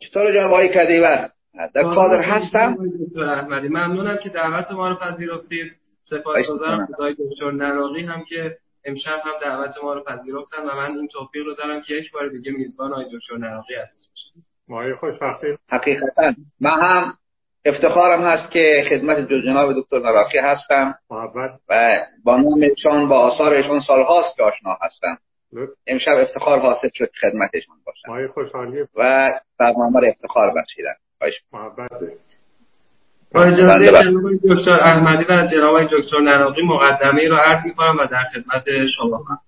چطور جناب آقای کدیور؟ در کادر هستم. دکتر احمدی ممنونم که دعوت ما رو پذیرفتید. سپاسگزارم خدای دکتر نراقی هم که امشب هم دعوت ما رو پذیرفتن و من این توفیق رو دارم که یک بار دیگه میزبان آقای دکتر نراقی هستم مایه خوشبختی. حقیقتا. من هم افتخارم هست که خدمت جناب دکتر نراقی هستم محبت. و با نامشان با آثارشان سالهاست که آشنا هستم. امشب افتخار حاصل شد خدمتشان باشم مایه خوشحالی. و برنامه افتخار بخشیدن. با اجازه جناب دکتر احمدی و جناب دکتر نراقی مقدمه رو عرض می‌کنم و در خدمت شما هم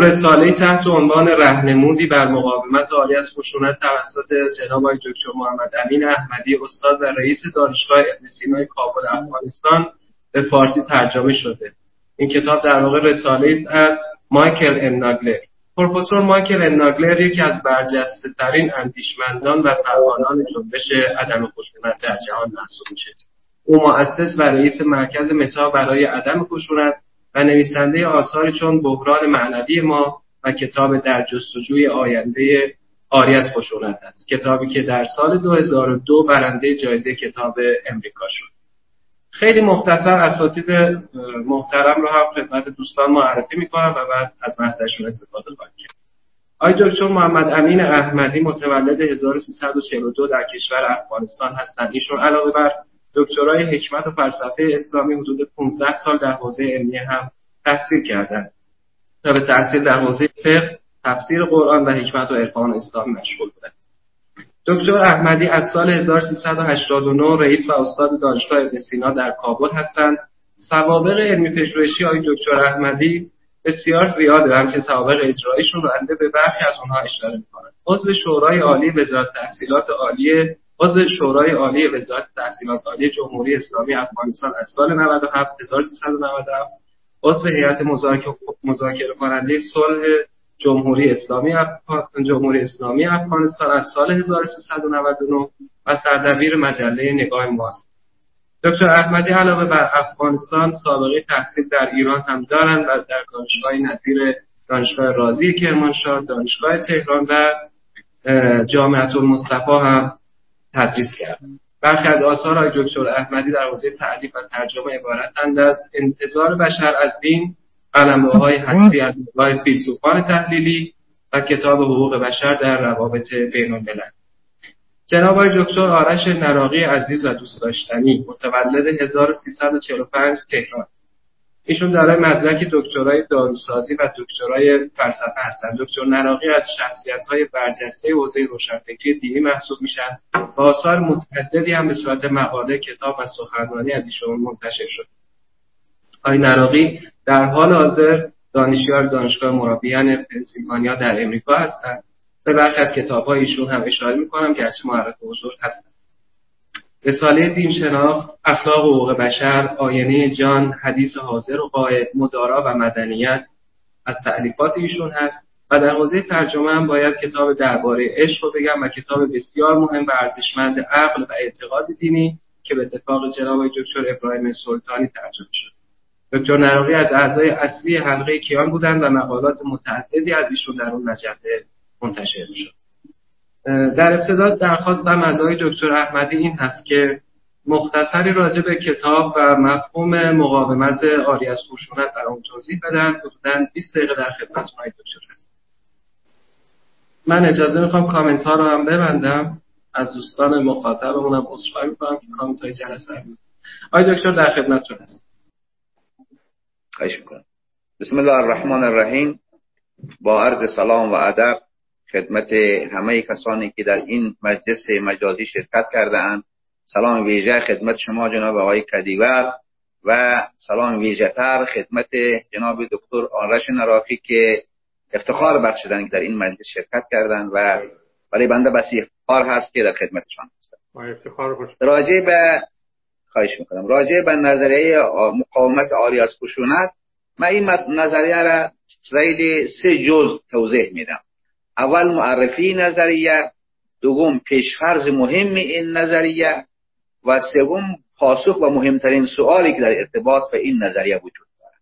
رساله تحت عنوان رهنمودی بر مقاومت عالی از خشونت توسط جناب دکتر محمد امین احمدی استاد و رئیس دانشگاه ابن سینای کابل افغانستان به فارسی ترجمه شده. این کتاب در واقع رساله است از مایکل اناگلر پروفسور مایکل اناگلر یکی از برجسته ترین اندیشمندان و فعالان جنبش عدم خشونت در جهان محسوب میشه. او مؤسس و رئیس مرکز متا برای عدم خشونت و نویسنده آثاری چون بحران معنوی ما و کتاب در جستجوی آینده آری از خشونت است. کتابی که در سال 2002 برنده جایزه کتاب امریکا شد. خیلی مختصر اساتید محترم رو هم خدمت دوستان معرفی می‌کنم و بعد از بحثشون استفاده خواهیم کرد. آقای دکتر محمد امین احمدی متولد 1342 در کشور افغانستان هستند. ایشون علاوه بر دکترای حکمت و فلسفه اسلامی حدود 15 سال در حوزه علمی هم تحصیل کردند و به تحصیل در حوزه فقه تفسیر قرآن و حکمت و عرفان اسلام مشغول بودند. دکتر احمدی از سال 1389 رئیس و استاد دانشگاه ابن در کابل هستند. سوابق علمی پژوهشی آقای دکتر احمدی بسیار زیاده. همچنین سوابق اجراییشون بنده به برخی از اونها اشاره می‌کنم. عضو شورای عالی وزارت تحصیلات عالی عضو شورای عالی وزارت تحصیلات عالی جمهوری اسلامی افغانستان از سال 97 1397 عضو هیئت مذاکره کننده صلح جمهوری اسلامی جمهوری اسلامی افغانستان از سال 1399 و سردبیر مجله نگاه ماست. دکتر احمدی علاوه بر افغانستان سابقه تحصیل در ایران هم دارند و در دانشگاه نظیر دانشگاه رازی کرمانشاه دانشگاه تهران و جامعه المصطفى هم تدریس کرد برخی از آثار دکتر احمدی در حوزه تعلیف و ترجمه عبارتند از انتظار بشر از دین قلمروهای های هستی از فیلسوفان تحلیلی و کتاب حقوق بشر در روابط بین الملل جناب آقای دکتر آرش نراقی عزیز و دوست داشتنی متولد 1345 تهران. ایشون دارای مدرک دکترای داروسازی و دکترای فلسفه هستند. دکتر نراقی از شخصیت های برجسته حوزه روشنفکری دینی محسوب میشن. و آثار متعددی هم به صورت مقاله کتاب و سخنرانی از ایشون منتشر شد. آقای نراقی در حال حاضر دانشیار دانشگاه مرابیان پنسیلوانیا در امریکا هستند. به برخی از کتاب ایشون هم اشاره می‌کنم گرچه معرف حضور هستند. رساله دین شناخت اخلاق و حقوق بشر آینه جان حدیث حاضر و قائد مدارا و مدنیت از تعلیفات ایشون هست و در حوزه ترجمه هم باید کتاب درباره عشق رو بگم و کتاب بسیار مهم و ارزشمند عقل و اعتقاد دینی که به اتفاق جناب دکتر ابراهیم سلطانی ترجمه شد. دکتر نراقی از اعضای اصلی حلقه کیان بودند و مقالات متعددی از ایشون در اون مجله منتشر شد در ابتدا درخواستم از آقای دکتر احمدی این هست که مختصری راجع به کتاب و مفهوم مقاومت آری از خشونت اون توضیح بدن. حدودا 20 دقیقه در خدمت آقای دکتر هست من اجازه می‌خوام کامنت ها رو هم ببندم. از دوستان مخاطبمون هم عذرخواهی می‌کنم که کامنت های جلسه آقای دکتر در خدمتتون هست خواهش می‌کنم. بسم الله الرحمن الرحیم. با عرض سلام و ادب خدمت همه کسانی که در این مجلس مجازی شرکت کرده اند. سلام ویژه خدمت شما جناب آقای کدیور و سلام ویژه تر خدمت جناب دکتر آرش نرافی که افتخار بخشیدن در این مجلس شرکت کردند و برای بنده بسی افتخار هست که در خدمتشان هستم. راجع به خواهش می‌کنم. راجع به نظریه مقاومت آری از خشونت من این نظریه را خیلی سه جز توضیح میدم. اول معرفی نظریه دوم پیشفرض مهم این نظریه و سوم پاسخ و مهمترین سوالی که در ارتباط به این نظریه وجود دارد.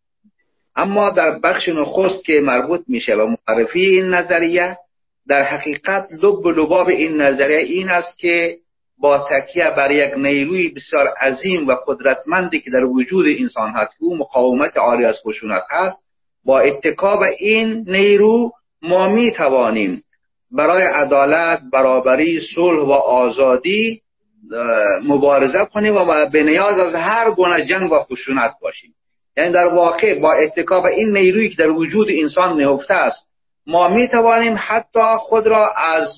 اما در بخش نخست که مربوط میشه و معرفی این نظریه در حقیقت لب و لباب این نظریه این است که با تکیه بر یک نیروی بسیار عظیم و قدرتمندی که در وجود انسان هست او مقاومت عالی از خشونت هست. با اتکاب این نیرو ما می توانیم برای عدالت برابری صلح و آزادی مبارزه کنیم و به نیاز از هر گونه جنگ و خشونت باشیم. یعنی در واقع با اتکاب این نیرویی که در وجود انسان نهفته است ما می توانیم حتی خود را از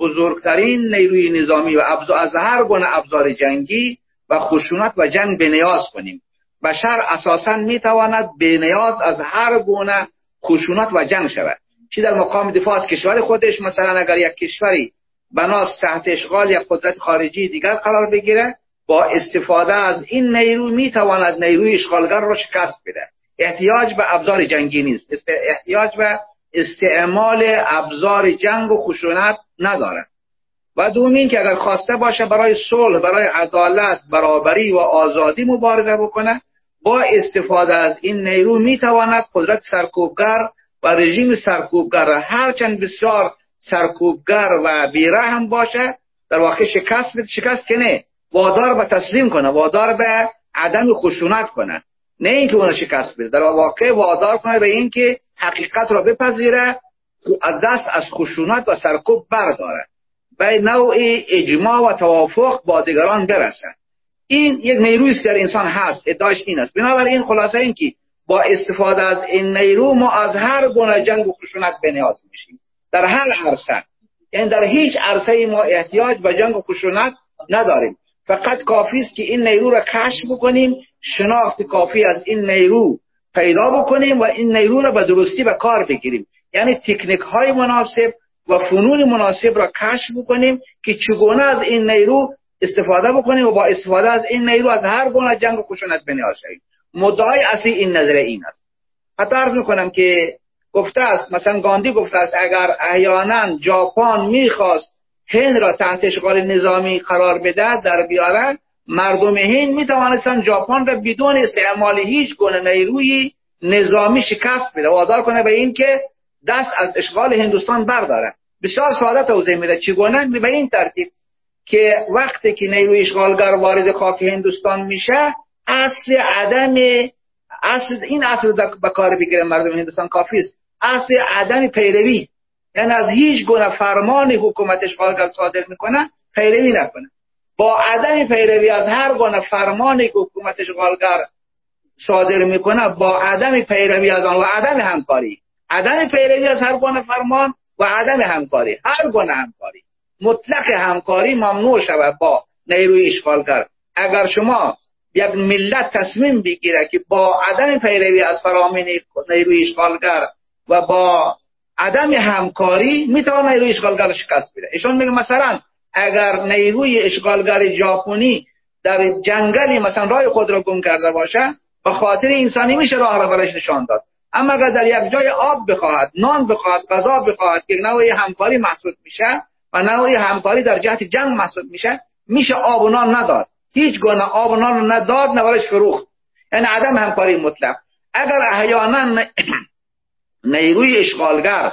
بزرگترین نیروی نظامی و از هر گونه ابزار جنگی و خشونت و جنگ به نیاز کنیم. بشر اساسا می تواند به نیاز از هر گونه خشونت و جنگ شود. چی در مقام دفاع از کشور خودش؟ مثلا اگر یک کشوری بناس تحت اشغال یک قدرت خارجی دیگر قرار بگیره با استفاده از این نیرو می تواند نیروی اشغالگر را شکست بده. احتیاج به ابزار جنگی نیست. احتیاج به استعمال ابزار جنگ و خشونت ندارد و دومین که اگر خواسته باشه برای صلح برای عدالت برابری و آزادی مبارزه بکنه با استفاده از این نیرو می‌تواند قدرت سرکوبگر و رژیم سرکوبگر هرچند بسیار سرکوبگر و بیرحم باشه در واقع شکست شکست کنه وادار به تسلیم کنه وادار به عدم خشونت کنه. نه اینکه اون شکست بده در واقع وادار کنه به اینکه حقیقت را بپذیره دست از خشونت و سرکوب برداره. به نوع اجماع و توافق با دیگران برسه این یک نیروی است در انسان هست. ادعاش این است. بنابراین خلاصه این که با استفاده از این نیرو ما از هر گونه جنگ و خشونت به نیاز میشیم. در هر عرصه. یعنی در هیچ عرصه ما احتیاج به جنگ و خشونت نداریم. فقط کافی است که این نیرو را کشف بکنیم شناخت کافی از این نیرو پیدا بکنیم و این نیرو را به درستی به کار بگیریم. یعنی تکنیک های مناسب و فنون مناسب را کشف بکنیم که چگونه از این نیرو استفاده بکنیم و با استفاده از این نیرو از هر گونه جنگ و خشونت بنیاد شویم. مدعای اصلی این نظر این است. حتی عرض می‌کنم که گفته است مثلا گاندی گفته است اگر احیانا ژاپن می‌خواست هند را تحت اشغال نظامی قرار بده در بیاره مردم هند می توانستند ژاپن را بدون استعمال هیچ گونه نیروی نظامی شکست بده وادار کنه به این که دست از اشغال هندوستان برداره بسیار ساده توضیح میده. چگونه؟ به این ترتیب که وقتی که نیروی اشغالگر وارد خاک هندوستان میشه اصل عدم اصل این اصل به کار بگیره مردم هندوستان کافی است. اصل عدم پیروی. یعنی از هیچ گونه فرمان حکومت اشغالگر صادر می‌کنه پیروی نکنه. با عدم پیروی از هر گونه فرمانی حکومت اشغالگر صادر می‌کنه با عدم پیروی از آن و عدم همکاری. عدم پیروی از هر گونه فرمان و عدم همکاری. هر گونه همکاری. مطلق همکاری ممنوع شود. با نیروی اشغالگر اگر شما یک ملت تصمیم بگیره که با عدم پیروی از فرامین نیروی اشغالگر و با عدم همکاری می‌تونه نیروی اشغالگر شکست بده. ایشون میگه مثلا اگر نیروی اشغالگر ژاپنی در جنگلی مثلا راه خود را گم کرده باشه به خاطر انسانی میشه راه را برش نشان داد. اما اگر در یک جای آب بخواهد نان بخواهد غذا بخواهد که نوعی همکاری محسوب میشه و نوعی همکاری در جهت جنگ محسوب میشه میشه آب و نان نداد. هیچ گونه آب و نان نداد نوارش فروخت. یعنی عدم همکاری مطلق. اگر احیانا نیروی اشغالگر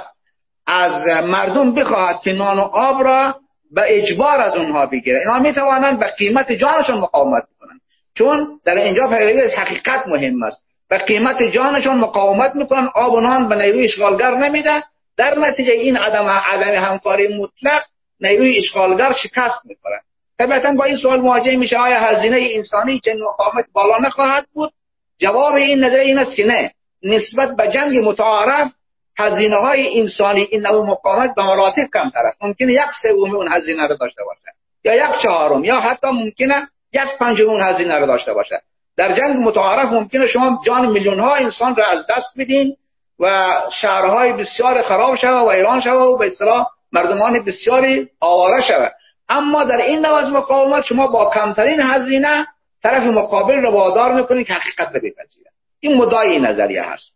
از مردم بخواهد که نان و آب را به اجبار از اونها بگیره اینا می توانند به قیمت جانشون مقاومت کنند. چون در اینجا پیروی از حقیقت مهم است. قیمت جانشون مقاومت می‌کنن آب و نان به نیروی اشغالگر نمیده. در نتیجه این عدم عدم همکاری مطلق نیروی اشغالگر شکست می‌کنه طبعا با این سوال مواجه میشه آیا هزینه انسانی چه مقاومت بالا نخواهد بود؟ جواب این نظر این است که نه. نسبت به جنگ متعارف هزینه های انسانی این نوع مقاومت به مراتب کمتر است. ممکنه یک سوم اون هزینه رو داشته باشه یا یک چهارم یا حتی ممکنه یک پنجم اون هزینه رو داشته باشه. در جنگ متعارف ممکنه شما جان میلیون ها انسان را از دست بدین و شهرهای بسیار خراب شود و ایران شود و به اصطلاح مردمان بسیاری آواره شود اما در این نوع از مقاومت شما با کمترین هزینه طرف مقابل رو وادار می‌کنید که حقیقت رو بپذیره این مدعای نظریه هست.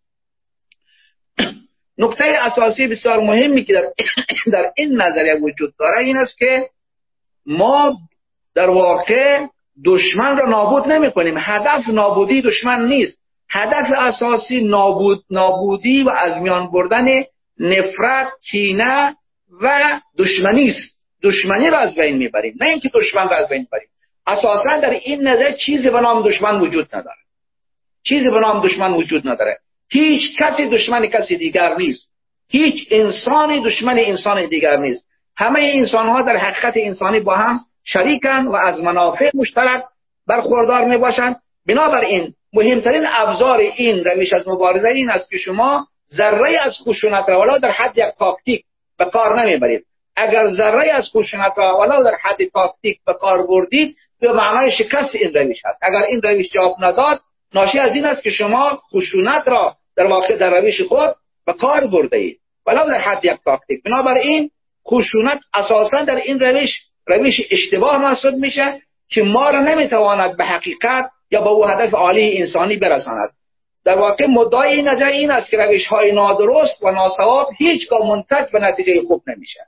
نکته اساسی بسیار مهمی که در, در این نظریه وجود داره این است که ما در واقع دشمن را نابود نمی کنیم هدف نابودی دشمن نیست. هدف اساسی نابود نابودی و از میان بردن نفرت کینه و دشمنی است. دشمنی را از بین می‌بریم. نه اینکه دشمن را از بین می‌بریم. اساسا در این نظر چیزی به نام دشمن وجود نداره. چیزی به نام دشمن وجود نداره. هیچ کسی دشمن کسی دیگر نیست. هیچ انسانی دشمن انسان دیگر نیست. همه انسان ها در حقیقت انسانی با هم شریکن و از منافع مشترک برخوردار می باشند بنابراین مهمترین ابزار این روش از مبارزه این است که شما ذره از خشونت را ولا در حد یک تاکتیک به کار نمی‌برید. اگر ذره از خشونت را ولا در حد تاکتیک به کار بردید به معنای شکست این روش است. اگر این روش جواب نداد ناشی از این است که شما خشونت را در واقع در روش خود به کار برده اید ولو در حد یک تاکتیک. بنابراین خشونت اساسا در این روش روش اشتباه محسوب میشه که ما را نمی‌تواند به حقیقت یا به او هدف عالی انسانی برساند. در واقع مدعای نظر این است که روش های نادرست و ناسواب هیچگاه منتج به نتیجه خوب نمیشه.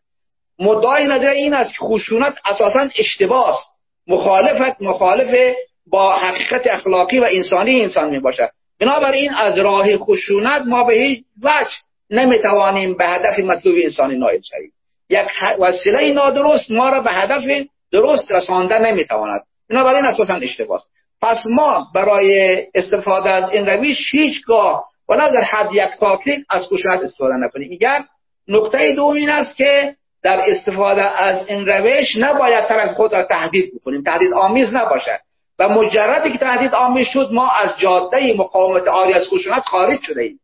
مدعای نظر این است که خشونت اساسا اشتباه است. مخالفت مخالف با حقیقت اخلاقی و انسانی انسان می باشد بنابراین از راه خشونت ما به هیچ وجه نمی‌توانیم به هدف مطلوب انسانی نایل شویم. یک وسیله نادرست ما را به هدف درست رسانده نمی‌تواند. بنابراین اساسا اشتباه پس ما برای استفاده از این روش هیچگاه ولا در حد یک تاکتیک از خشونت استفاده نکنیم. یک نقطه دوم این است که در استفاده از این روش نباید طرف خود را تهدید بکنیم. تهدید آمیز نباشد. و مجردی که تهدید آمیز شد ما از جاده مقاومت آری از خشونت خارج شده ایم.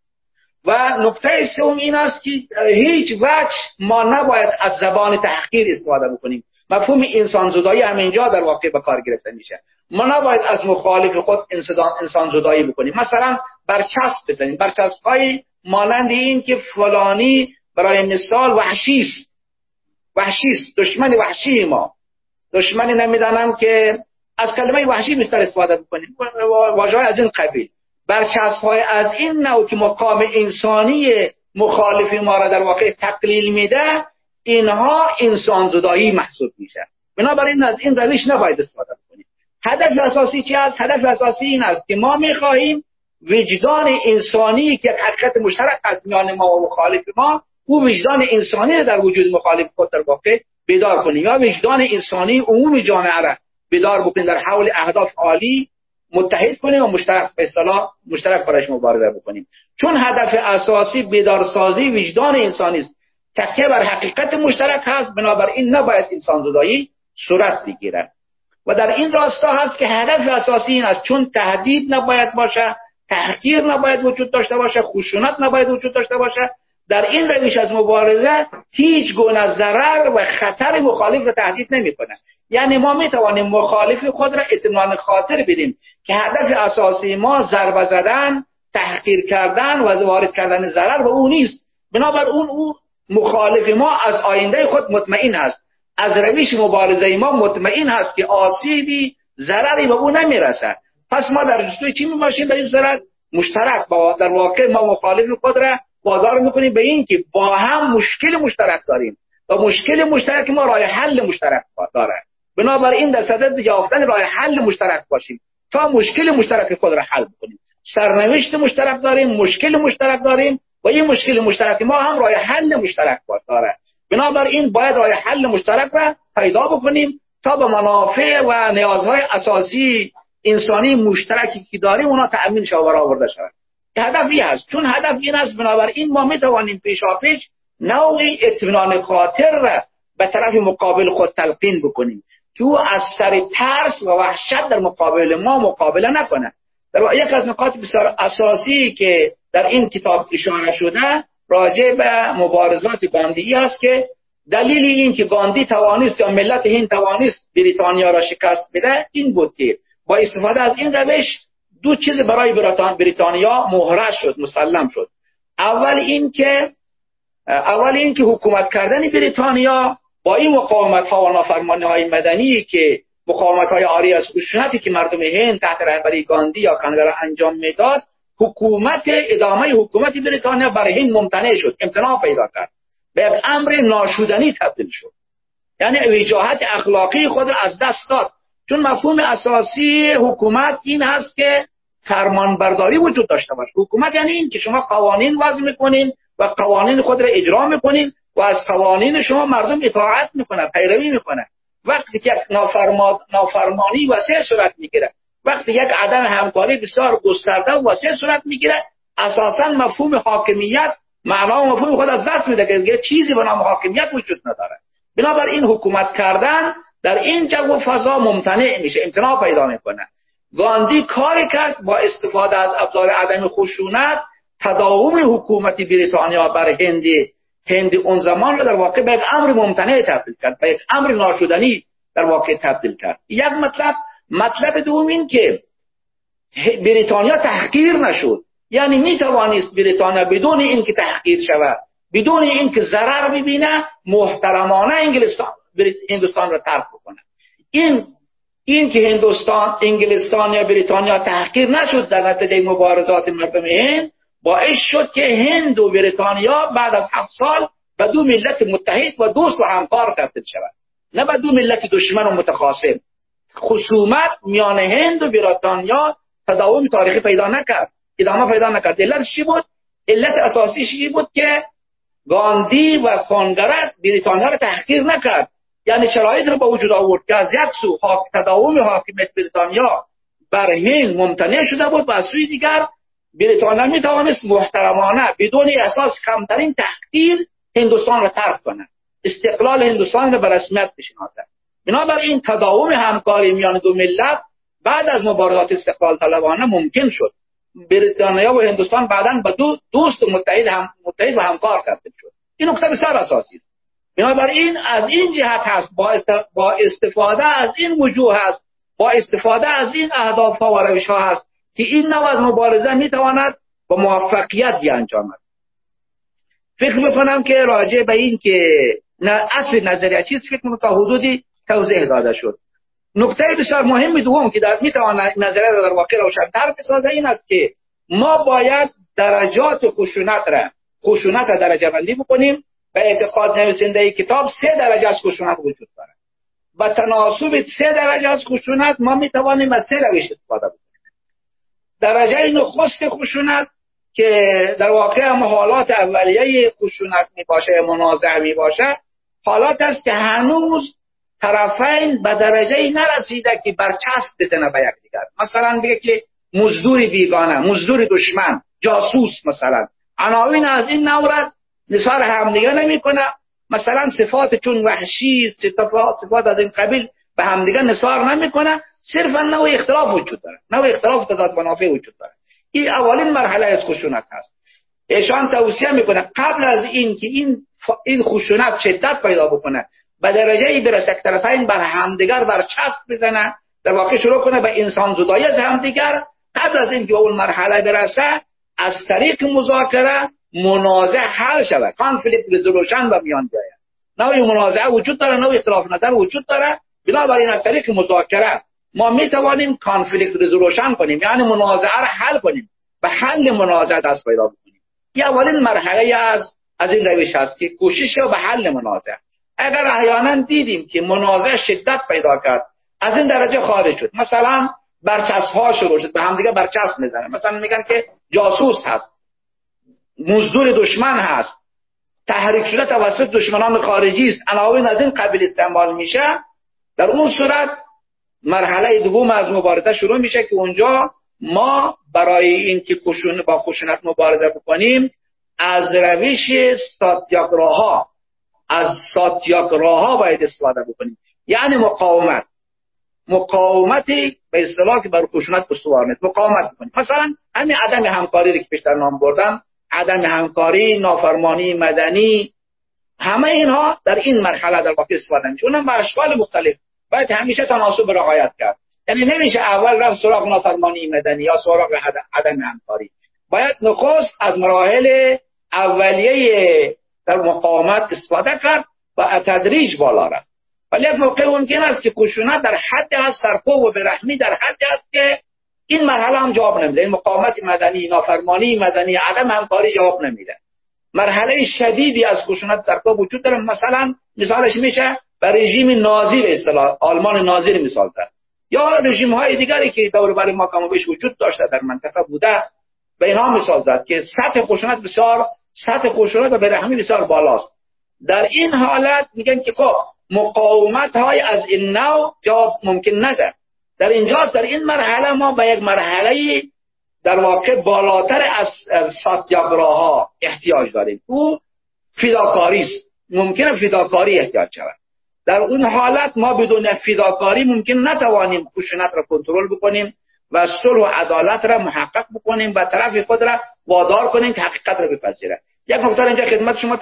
و نکته سوم این است که هیچ وجه ما نباید از زبان تحقیر استفاده بکنیم. مفهوم انسان زدایی همینجا در واقع به کار گرفته میشه. ما نباید از مخالف خود انسان زدایی بکنیم. مثلا برچسب بزنیم. برچسب های مانند این که فلانی برای مثال وحشی است. وحشی است. دشمن وحشی ما. دشمنی نمی‌دانم که از کلمه وحشی بیشتر استفاده بکنیم. واژه از این قبیل. برچسب های از این نوع که مقام انسانی مخالف ما را در واقع تقلیل میده اینها انسان زدایی محسوب میشه. بنابراین از این روش نباید استفاده کنیم هدف اساسی چی است؟ هدف اساسی این است که ما می‌خواهیم وجدان انسانی که حقیقت مشترک است میان ما و مخالف ما او وجدان انسانی در وجود مخالف خود در واقع بیدار کنیم. یا وجدان انسانی عموم جامعه را بیدار بکنیم در حول اهداف عالی متحد کنیم و مشترک به اصطلاح مشترک برایش مبارزه بکنیم. چون هدف اساسی بیدارسازی وجدان انسانی است. تکیه بر حقیقت مشترک هست بنابراین نباید انسان زدایی صورت بگیرد. و در این راستا هست که هدف اساسی این است. چون تهدید نباید باشه تحقیر نباید وجود داشته باشه خشونت نباید وجود داشته باشه در این روش از مبارزه هیچ گونه ضرر و خطر مخالف را تهدید نمی‌کنه یعنی ما می توانیم مخالف خود را اطمینان خاطر بدیم که هدف اساسی ما ضربه زدن تحقیر کردن و وارد کردن ضرر به او نیست. بنابر اون او مخالف ما از آینده خود مطمئن هست. از روش مبارزه ما مطمئن هست که آسیبی ضرری به او نمی‌رسد. پس ما در جستوی چی می باشیم در این صورت مشترک با در واقع ما مخالف خود را بازار می‌کنیم به این که با هم مشکل مشترک داریم. و مشکل مشترک ما راه حل مشترک داره بنابراین در صدد یافتن راه حل مشترک باشیم. تا مشکل مشترک خود را حل کنیم سرنوشت مشترک داریم مشکل مشترک داریم و این مشکل مشترک ما هم راه حل مشترک داره. بنابراین باید راه حل مشترک را پیدا بکنیم تا به منافع و نیازهای اساسی انسانی مشترکی که داریم اونا تأمین و آورده شود. هدفی هست. چون هدف این است بنابراین ما می توانیم پیشا پیش نوعی اطمینان خاطر را به طرف مقابل خود تلقین بکنیم. که او از سر ترس و وحشت در مقابل ما مقابله نکنه. در یک از نکات بسیار اساسی که در این کتاب اشاره شده راجع به مبارزات گاندی است که دلیل این که گاندی توانست یا ملت این توانست بریتانیا را شکست بده این بود که با استفاده از این روش دو چیز برای بریتانیا مهره شد مسلم شد. اول این که اول این که حکومت کردن بریتانیا با این مقاومت ها و نافرمانی های مدنی که مقاومت های آری از خشونتی که مردم هند تحت رهبری گاندی یا کانگرا انجام می‌داد حکومت ادامه حکومت بریتانیا برای هند ممتنع شد امتناع پیدا کرد. به امر ناشودنی تبدیل شد. یعنی وجاهت اخلاقی خود را از دست داد. چون مفهوم اساسی حکومت این هست که فرمان برداری وجود داشته باشه. حکومت یعنی این که شما قوانین وضع می‌کنین و قوانین خود را اجرا می‌کنین و از قوانین شما مردم اطاعت می‌کنن پیروی می‌کنن وقتی که نافرمانی وسیع صورت می‌گیره. وقتی یک عدم همکاری بسیار گسترده و وسیع صورت می‌گیره اساسا مفهوم حاکمیت معنا و مفهوم خود از دست میده که چیزی به نام حاکمیت وجود نداره. بنابراین حکومت کردن در این جو فضا ممتنع میشه امتناع پیدا می‌کنه. گاندی کاری کرد با استفاده از ابزار عدم خشونت تداوم حکومت بریتانیا بر هندی هندی اون زمان را در واقع به یک امر ممتنع تبدیل کرد به یک امر ناشدنی در واقع تبدیل کرد یک مطلب مطلب دوم این که بریتانیا تحقیر نشد یعنی می توانست بریتانیا بدون اینکه تحقیر شود بدون اینکه ضرر ببینه محترمانه انگلستان هندوستان را ترک بکنه این این که هندوستان انگلستان یا بریتانیا تحقیر نشد در نتیجه مبارزات مردم هند باعث شد که هند و بریتانیا بعد از هفت سال به دو ملت متحد و دوست و همکار تبدیل شود نه به دو ملت دشمن و متخاصم. خصومت میان هند و بریتانیا تداوم تاریخی پیدا نکرد. ادامه پیدا نکرد. علت چی بود؟ علت اساسی چی بود که گاندی و کانگرس بریتانیا را تحقیر نکرد. یعنی شرایط رو به وجود آورد که از یک سو تداوم حاکمیت بریتانیا بر هند ممتنع شده بود و از سوی دیگر بریتانیا می توانست محترمانه بدون احساس کمترین تحقیر هندوستان را ترک کنه استقلال هندوستان را به رسمیت بشناسد. بنابراین تداوم همکاری میان دو ملت بعد از مبارزات استقلال طلبانه ممکن شد. بریتانیا و هندوستان بعدا به دو دوست و متحد هم متحد و همکار تبدیل شد. این نکته بسیار اساسی است. بنابراین از این جهت هست با استفاده از این وجوه هست با استفاده از این اهداف و روش ها هست که این نوع از مبارزه می‌تواند با موفقیت بیانجامد فکر می‌کنم که راجع به این که اصل نظریه چیز فکر کنم تا حدودی توضیح داده شد. نکته بسیار مهم دوم که در می‌تواند نظریه را در واقع روشنتر بسازه این است که ما باید درجات خشونت را خشونت را درجه بندی بکنیم به اعتقاد نویسنده کتاب سه درجه از خشونت وجود دارد. و تناسب سه درجه از خشونت ما می توانیم از سه روش استفاده بکنیم. درجه نخست خشونت که در واقع هم حالات اولیه خشونت می باشه منازعه می باشه حالات است که هنوز طرفین به درجه نرسیده که برچسب بزنه به یکدیگر. مثلا بگه که مزدور بیگانه مزدور دشمن جاسوس مثلا. عناوین از این نورد نثار همدیگه نمی‌کنه. مثلا صفات چون وحشی صفات, صفات از این قبیل به همدیگه نثار نمی‌کنه. صرفا نوع اختلاف وجود داره. نوع اختلاف تضاد منافع وجود داره. این اولین مرحله از خشونت هست. ایشان توصیه می‌کنه قبل از این که این این خشونت شدت پیدا بکنه به درجه ای برسه که طرفین بر همدیگر بر چسب بزنه در واقع شروع کنه به انسان زدایی از همدیگر. قبل از اینکه اون مرحله برسه از طریق مذاکره منازعه حل شود. conflict resolution به میان بیاید. نوعی منازعه وجود داره نوعی اختلاف نظر وجود داره. بنابراین از طریق مذاکره ما می توانیم conflict resolution کنیم یعنی منازعه را حل کنیم و حل منازعه دست پیدا بکنیم. این اولین مرحله از از این روش هست که کوشش به حل منازعه. اگر احیانا دیدیم که منازعه شدت پیدا کرد از این درجه خارج شد. مثلا برچسب ها شروع شد به همدیگه برچسب می‌زنه مثلا میگن که جاسوس هست مزدور دشمن هست. تحریک شده توسط دشمنان خارجی است. عناوین از این قبیل استعمال میشه در اون صورت مرحله دوم از مبارزه شروع میشه که اونجا ما برای این که با خشونت مبارزه بکنیم از روش ساتیاگراها از ساتیاگراها باید استفاده بکنیم. یعنی مقاومت. مقاومتی به اصطلاح که بر خشونت استوار نیست. مقاومت بکنیم. مثلا همین عدم همکاری که پیشتر نام بردم عدم همکاری نافرمانی مدنی همه اینها در این مرحله در واقع استفاده میشه. اونم به اشکال مختلف. باید همیشه تناسب رعایت کرد. یعنی نمیشه اول رفت سراغ نافرمانی مدنی یا سراغ عدم همکاری. باید نخست از مراحل اولیه در مقاومت استفاده کرد و تدریج بالا رفت. ولی یک موقع ممکن است که خشونت در حد از سرکوب و برحمی در حد است که این مرحله هم جواب نمیده. این مقاومت مدنی نافرمانی مدنی عدم همکاری جواب نمیده. مرحله شدیدی از خشونت سرکوب وجود داره. مثلا مثالش میشه به رژیم نازی به اصطلاح آلمان نازی مثال زد. یا رژیم های دیگری که دور بر ما کم بیش وجود داشته در منطقه بوده به اینها مثال زد که سطح خشونت بسیار سطح خشونت و برهمی بسیار بالاست. در این حالت میگن که خب مقاومت های از این نوع جواب ممکن نده. در اینجا در این مرحله ما به یک مرحله در واقع بالاتر از, از ها احتیاج داریم. او فداکاری است ممکنه فداکاری احتیاج شود. در اون حالت ما بدون فداکاری ممکن نتوانیم خشونت را کنترل بکنیم و صلح و عدالت را محقق بکنیم و طرف خود را وادار کنیم که حقیقت را بپذیره یک نکته اینجا خدمت شما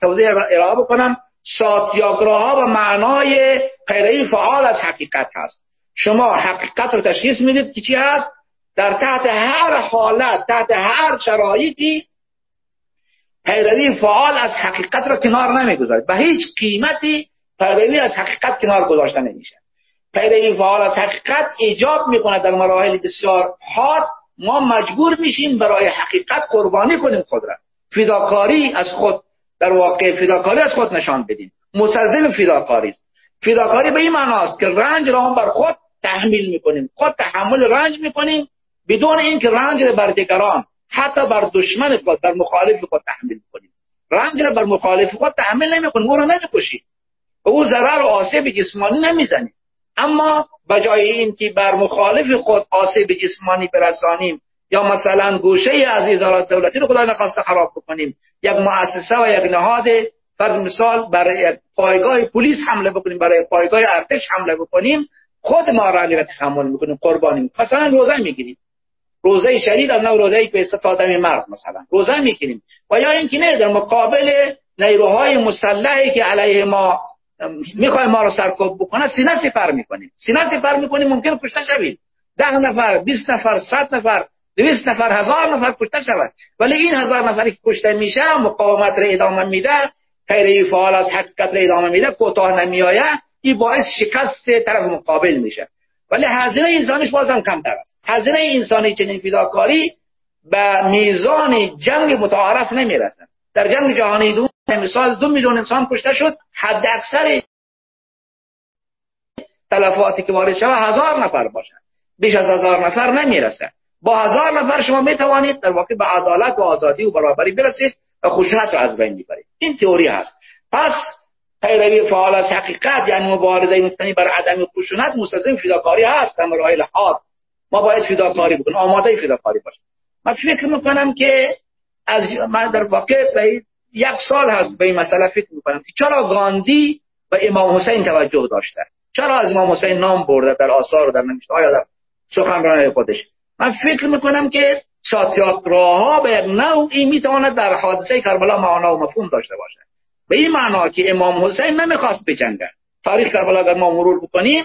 توضیح ارائه بکنم. ساتیاگراه ها و معنای پیروی فعال از حقیقت هست. شما حقیقت رو تشخیص می‌دید که چی هست؟ در تحت هر حالت تحت هر شرایطی پیروی فعال از حقیقت را کنار نمی‌گذارید. به هیچ قیمتی پیروی از حقیقت کنار گذاشته نمیشه. پیروی فعال از حقیقت ایجاب می‌کنه در مراحل بسیار حاد. ما مجبور میشیم برای حقیقت قربانی کنیم خود را. فداکاری از خود در واقع فداکاری از خود نشان بدیم. مستلزم فداکاری است. فداکاری به این معناست که رنج را هم بر خود تحمیل می‌کنیم. خود تحمل رنج می‌کنیم. بدون اینکه رنج را بر دیگران حتی بر دشمن خود بر مخالف خود تحمیل کنیم. رنج را بر مخالف خود تحمیل نمی‌کنیم. او را نمی‌کشیم. به او ضرر و آسیب جسمانی نمی‌زنیم اما این که بر مخالف خود آسیب جسمانی برسانیم یا مثلا گوشه از ادارات دولتی رو خدای نخواسته خراب بکنیم یک مؤسسه و یک نهاد فرض مثال برای پایگاه پلیس حمله بکنیم برای پایگاه ارتش حمله بکنیم خود ما را تحمل می‌کنیم قربانی مثلا روزه می‌گیریم. روزه شدید از نوع روزه به استفاده مرد مثلا. روزه می‌گیریم. و یا اینکه نه در مقابل نیروهای مسلحی که علیه ما می‌خوای ما رو سرکوب بکنه سینه سپر می‌کنیم. سینه سپر می‌کنیم ممکن کشته شویم. ده نفر 20 نفر 100 نفر دویست نفر هزار نفر کشته شود. ولی این هزار نفری که کشته میشه مقاومت را ادامه میده پیروی فعال از حقیقت را ادامه میده کوتاه نمیآید. این باعث شکست طرف مقابل میشه. ولی هزینه انسانیش بازم کمتر است. هزینه انسانی چنین فداکاری به میزان جنگ متعارف نمی‌رسه در جنگ جهانی دوم مثال دو میلیون انسان کشته شد حد اکثر تلفاتی که وارد شود هزار نفر باشد بیش از هزار نفر نمی‌رسه. با هزار نفر شما می توانید در واقع به عدالت و آزادی و برابری برسید و خشونت رو از بین ببرید این تئوری هست. پس پیروی فعال از حقیقت یعنی مبارزه مبتنی بر عدم خشونت مستلزم فداکاری هست. در مراحل حاد ما باید فداکاری بکنیم. آماده فداکاری باشیم. من فکر می‌کنم که از من در واقع به یک سال هست به این مسئله فکر می‌کنم که چرا گاندی به امام حسین توجه داشته چرا از امام حسین نام برده در آثار و در نوشته های در سخنرانی خودش. من فکر می‌کنم که ها به نوعی می‌تواند در حادثه کربلا معنا و مفهوم داشته باشه به این معنا که امام حسین نمی‌خواست بجنگه تاریخ کربلا اگر ما مرور بکنیم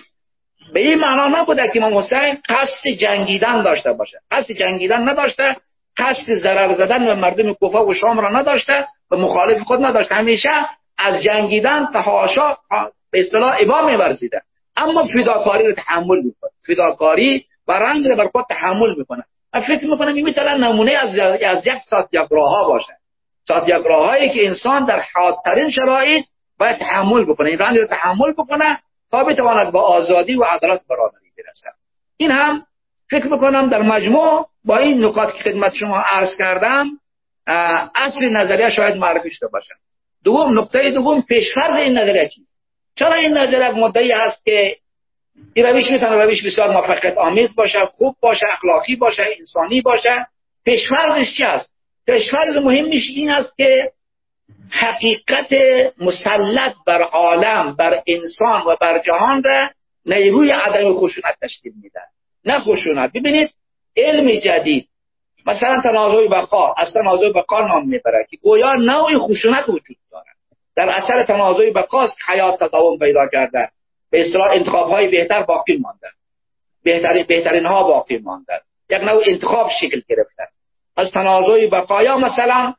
به این معنا نبوده که امام حسین قصد جنگیدن داشته باشه قصد جنگیدن نداشته قصد ضرر زدن و مردم کوفه و شام را نداشته. و مخالف خود نداشته همیشه از جنگیدن تحاشا به اصطلاح ابا میورزیده. اما فداکاری رو تحمل می‌کنه. فداکاری و رنج رو بر خود تحمل می‌کنه. من فکر می‌کنم این می‌تونه نمونه از از یک ساتیاگراها باشه. ساتیاگراهایی که انسان در حادترین شرایط باید تحمل بکنه. این رنج رو تحمل بکنه تا بتواند با آزادی و عدالت برابری برسه این هم فکر می‌کنم در مجموع با این نکات که خدمت شما عرض کردم اصل نظریه شاید معرفی شده باشه. دوم نکته دوم پیشفرض این نظریه چیست؟ چرا این نظریه مدعی هست که این روش می‌تونه روش بسیار موفقیت آمیز باشه خوب باشه اخلاقی باشه انسانی باشه؟ پیشفرزش چی است پیشفرز مهمش این است که حقیقت مسلط بر عالم بر انسان و بر جهان را نیروی عدم خشونت تشکیل میده نه خشونت. ببینید علم جدید مثلا تنازع بقا از تنازع بقا نام می‌بره که گویا نوعی خشونت وجود داره در اثر تنازع بقا حیات تداوم پیدا کرده به اصطلاح انتخاب های بهتر باقی ماندن بهترین بهترین ها باقی ماندن یک نوع انتخاب شکل گرفتن از تنازع بقایا مثلا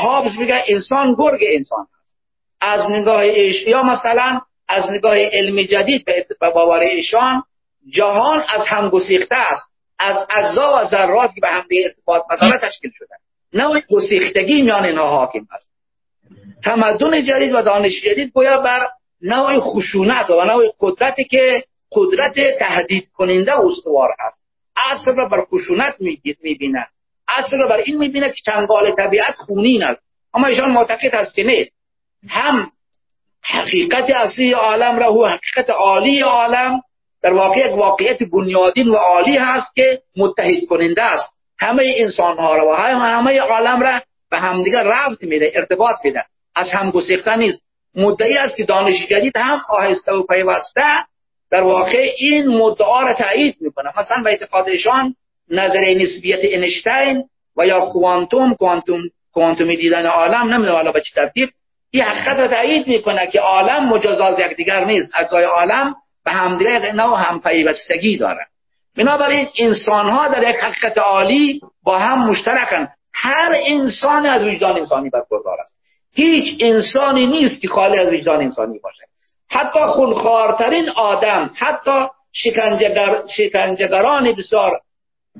هابز میگه انسان گرگ انسان هست از نگاه ایش یا مثلا از نگاه علم جدید به باور ایشان جهان از هم گسیخته است. از اجزا و ذرات که به هم ارتباط نداره تشکیل شده نوع گسیختگی میان اینها حاکم است. تمدن جدید و دانش جدید گویا بر نوع خشونت و نوع قدرتی که قدرت تهدید کننده استوار هست. اصل را بر خشونت می‌بینه اصل را بر این می‌بینه که چنگال طبیعت خونین است. اما ایشان معتقد هست که نه. هم حقیقت اصلی عالم را و حقیقت عالی عالم در واقع یک واقعیت بنیادین و عالی هست که متحد کننده است. همه انسان ها را و همه عالم را به همدیگه رفت میده ارتباط میده. از هم گسیخته نیست. مدعی است که دانش جدید هم آهسته و پیوسته در واقع این مدعا را تایید می‌کنه. مثلا به اعتقادشان نظریه نسبیت اینشتین و یا کوانتوم کوانتوم کوانتومی دیدن عالم نمی‌دونم حالا به چه ترتیب این حقیقت را تایید می‌کنه که عالم مجاز از یکدیگر نیست. اجزای عالم به همدیگر نوع هم پیوستگی دارن. بنابراین انسان ها در یک حقیقت عالی با هم مشترکن. هر انسان از وجدان انسانی برخوردار است. هیچ انسانی نیست که خالی از وجدان انسانی باشه. حتی خونخوارترین آدم حتی شکنجگر، شکنجگران بسیار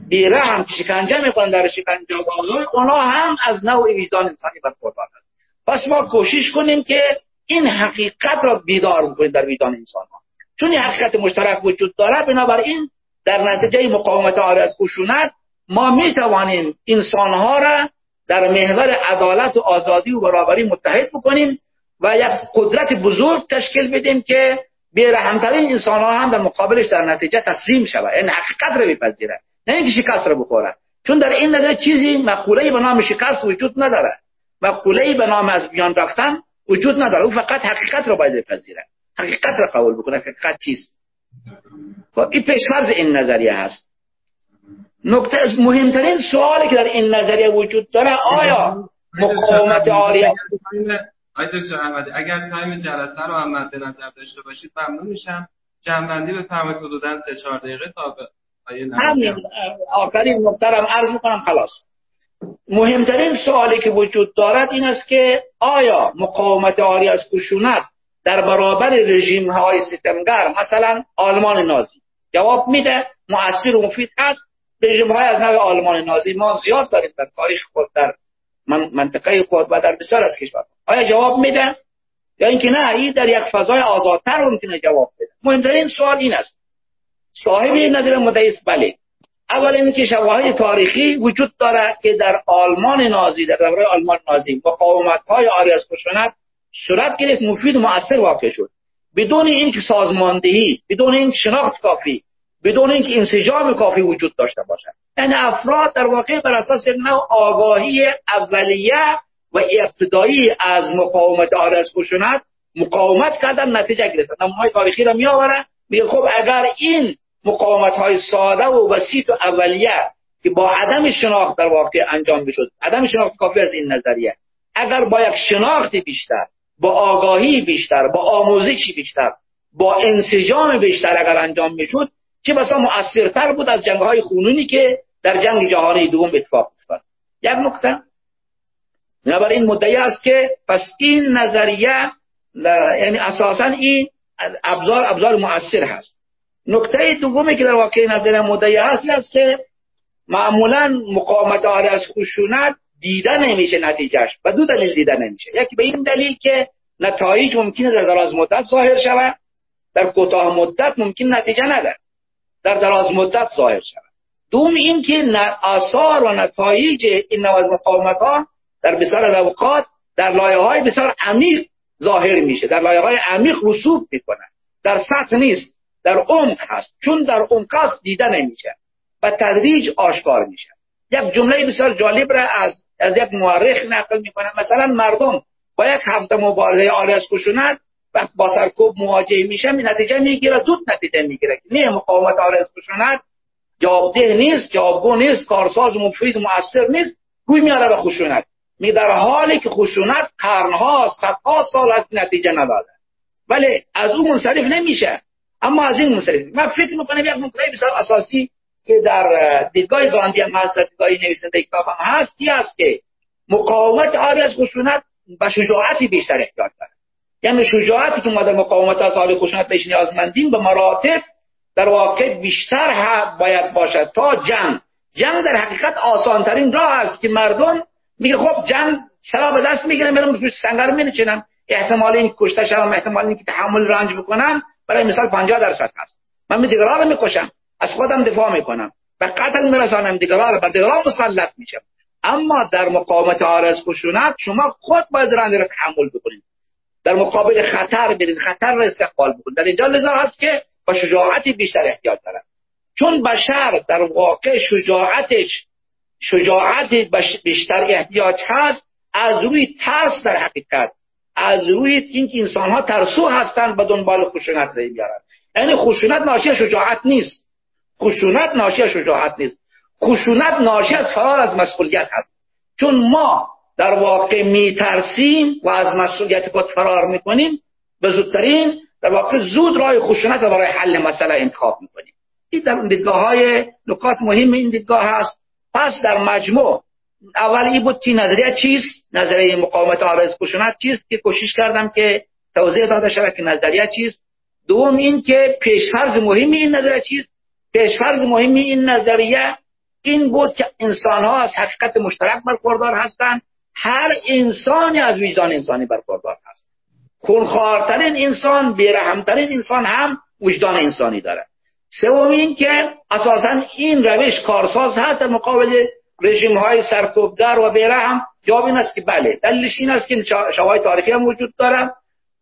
بیرحم که شکنجه می‌کنن در شکنجهگاه اونا هم از نوع وجدان انسانی برخوردار است پس ما کوشش کنیم که این حقیقت را بیدار بکنیم در وجدان انسان ها چون حقیقت مشترک وجود داره بنابراین در نتیجه مقاومت آر از خشونت ما می توانیم انسان ها را در محور عدالت و آزادی و برابری متحد بکنیم و یک قدرت بزرگ تشکیل بدیم که بیرحمترین انسان ها هم در مقابلش در نتیجه تسلیم شود. این حقیقت را بپذیره نه اینکه شکست را بخوره. چون در این نظر چیزی مقوله به نام شکست وجود نداره. مقوله به نام از بیان رفتن وجود نداره. او فقط حقیقت را باید بپذیره حقیقت را قبول بکنه حقیقت چیست؟ خب این پیشفرض این نظریه هست. نکته از مهمترین سوالی که در این نظریه وجود داره آیا مقاومت عالی است آی دکتر احمدی اگر time جلسه رو هم مد نظر داشته باشید ممنون میشم. جمع‌بندی بفرمایید حدودا سه چهار دقیقه تا به همین. آخرین نکته عرض می‌کنم خلاص. مهمترین سوالی که وجود دارد این است که آیا مقاومت عاری از خشونت در برابر رژیم های ستمگر مثلا آلمان نازی. جواب میده مؤثر و مفید هست. رژیم های از نوع آلمان نازی ما زیاد داریم در تاریخ خود در منطقه خود و در بسیار از کشور. آیا جواب میده؟ یا اینکه نه این در یک فضای آزادتر ممکنه جواب بده. مهمترین سوال این است. صاحب این نظر مدعی بله. اول اینکه شواهد تاریخی وجود داره که در آلمان نازی در دوره آلمان نازی مقاومت های آری از خشونت صورت گرفت مفید و مؤثر واقع شد. بدون اینکه سازماندهی بدون اینکه شناخت کافی بدون اینکه انسجام کافی وجود داشته باشد. یعنی افراد در واقع بر اساس یک نوع آگاهی اولیه و ابتدایی از مقاومت آرز خشونت مقاومت کردن نتیجه گرفتن. نمونه تاریخی را می آوره میگه خب اگر این مقاومت های ساده و بسیط و اولیه که با عدم شناخت در واقع انجام می‌شد عدم شناخت کافی از این نظریه اگر با یک شناخت بیشتر با آگاهی بیشتر با آموزشی بیشتر با انسجام بیشتر اگر انجام می‌شد چه بسا مؤثرتر بود از جنگ های خونونی که در جنگ جهانی دوم اتفاق افتاد. یک نکته. این مدعی است که پس این نظریه یعنی اساسا این ابزار ابزار مؤثر هست. نکته دومی که در واقع نظر مدعی هست است که معمولا مقاومت آره از خشونت دیده نمیشه نتیجهش و دو دلیل دیده نمیشه. یکی به این دلیل که نتایج ممکنه در دراز مدت ظاهر شود. در کوتاه مدت ممکن نتیجه نده در دراز مدت ظاهر شود. دوم این که آثار و نتایج این نوع مقاومت ها در بسیار اوقات در لایه های بسیار عمیق ظاهر میشه. در لایه های عمیق رسوب می‌کنه. در سطح نیست. در عمق هست. چون در عمق هست دیده نمیشه و تدریج آشکار میشه. یک جمله بسیار جالب را از از یک مورخ نقل می‌کنه. مثلا مردم با یک هفته مبارزه آلی از خشونت وقت با سرکوب مواجه میشه می نتیجه می‌گیره زود نتیجه می‌گیره. نه مقاومت آلی از خشونت جوابده نیست جوابگو نیست کارساز مفید مؤثر نیست روی میاره به خشونت. می در حالی که خشونت قرنها صدها سال از نتیجه نداده. ولی از اون منصرف نمیشه. اما از این منصرف. من فکر می‌کنم یک نکته بسیار اساسی که در دیدگاه گاندی هم هست در دیدگاه نویسنده کتاب هم هست است که مقاومت آری از خشونت به شجاعتی بیشتر احتیاج داره یعنی شجاعتی که ما در مقاومت از آری خشونت بهش نیازمندیم به مراتب در واقع بیشتر باید باشد تا جنگ. جنگ در حقیقت آسانترین راه است که مردم میگه خب جنگ سلا به دست می‌گیرم برم توی سنگر مینشینم. احتمال این کشته شوم احتمال این که تحمل رنج بکنم برای مثال 50 درصد هست. من می رو می‌کشم. از خودم دفاع می‌کنم. و قتل میرسانم دیگران بر دیگران مسلط میشم. اما در مقاومت آرز خشونت شما خود باید رنج را تحمل بکنید. در مقابل خطر برید. خطر را استقبال بکنید. در اینجا لذا هست که با شجاعت بیشتر احتیاج دارد چون بشر در واقع شجاعتش شجاعت بیشتر احتیاج هست از روی ترس در حقیقت از روی اینکه انسان ها ترسو هستند به دنبال خشونت رو یعنی خشونت ناشی شجاعت نیست. خشونت ناشی شجاعت نیست. خشونت ناشی از فرار از مسئولیت هست. چون ما در واقع میترسیم و از مسئولیت خود فرار می‌کنیم به زودترین در واقع زود راه خشونت رو برای حل مسئله انتخاب می‌کنیم. این در دیدگاه های نکات مهم این دیدگاه هست. پس در مجموع اول این بود که نظریه چیست؟ نظریه مقاومت عارض خشونت چیست که کوشش کردم که توضیح داده شود که نظریه چیست؟ دوم این که پیشفرض مهم این نظریه چیست؟ پیشفرض مهم این نظریه این بود که انسان ها از حقیقت مشترک برخوردار هستند هر انسانی از وجدان انسانی برخوردار هست خونخوارترین انسان بیرحمترین انسان هم وجدان انسانی داره سوم این که اساسا این روش کارساز هست در مقابل رژیم های سرکوبگر و بیرحم جواب این است که بله دلیلش این است که شواهد تاریخی هم وجود داره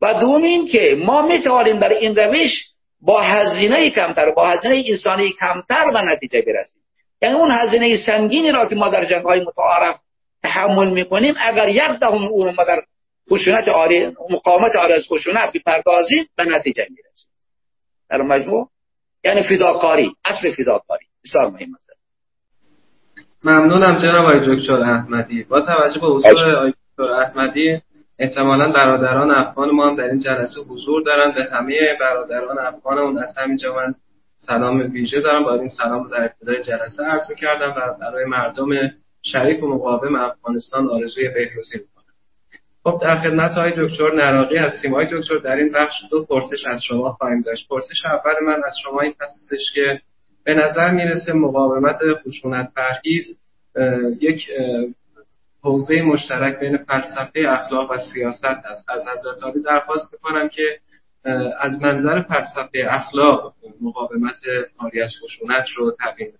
و دوم این که ما می توانیم در این روش با هزینه کمتر با هزینه انسانی کمتر به نتیجه برسیم. یعنی اون هزینه سنگینی را که ما در جنگ های متعارف تحمل می‌کنیم اگر یک دهم اون ما در خشونت آری مقاومت آری از خشونت بپردازیم به نتیجه می‌رسیم. در مجموع یعنی فداکاری اصل فداکاری. بسیار مهم است. ممنونم جناب آقای دکتر احمدی. با توجه به حضور آقای دکتر احمدی احتمالا برادران افغان ما هم در این جلسه حضور دارن. به همه برادران افغان اون از همینجا من سلام ویژه دارم. با این سلام در ابتدای جلسه عرض می‌کردم و برای مردم شریف و مقاوم افغانستان آرزوی بهروزی می‌کنم. خب در خدمت های دکتر نراقی هستیم. های دکتر در این بخش دو پرسش از شما خواهیم داشت. پرسش اول من از شما این هستش که به نظر می‌رسه مقاومت خشونت پرهیز یک حوزه مشترک بین فلسفه اخلاق و سیاست است. از حضرت عالی درخواست می‌کنم که از منظر فلسفه اخلاق مقاومت آری از خشونت رو تبیین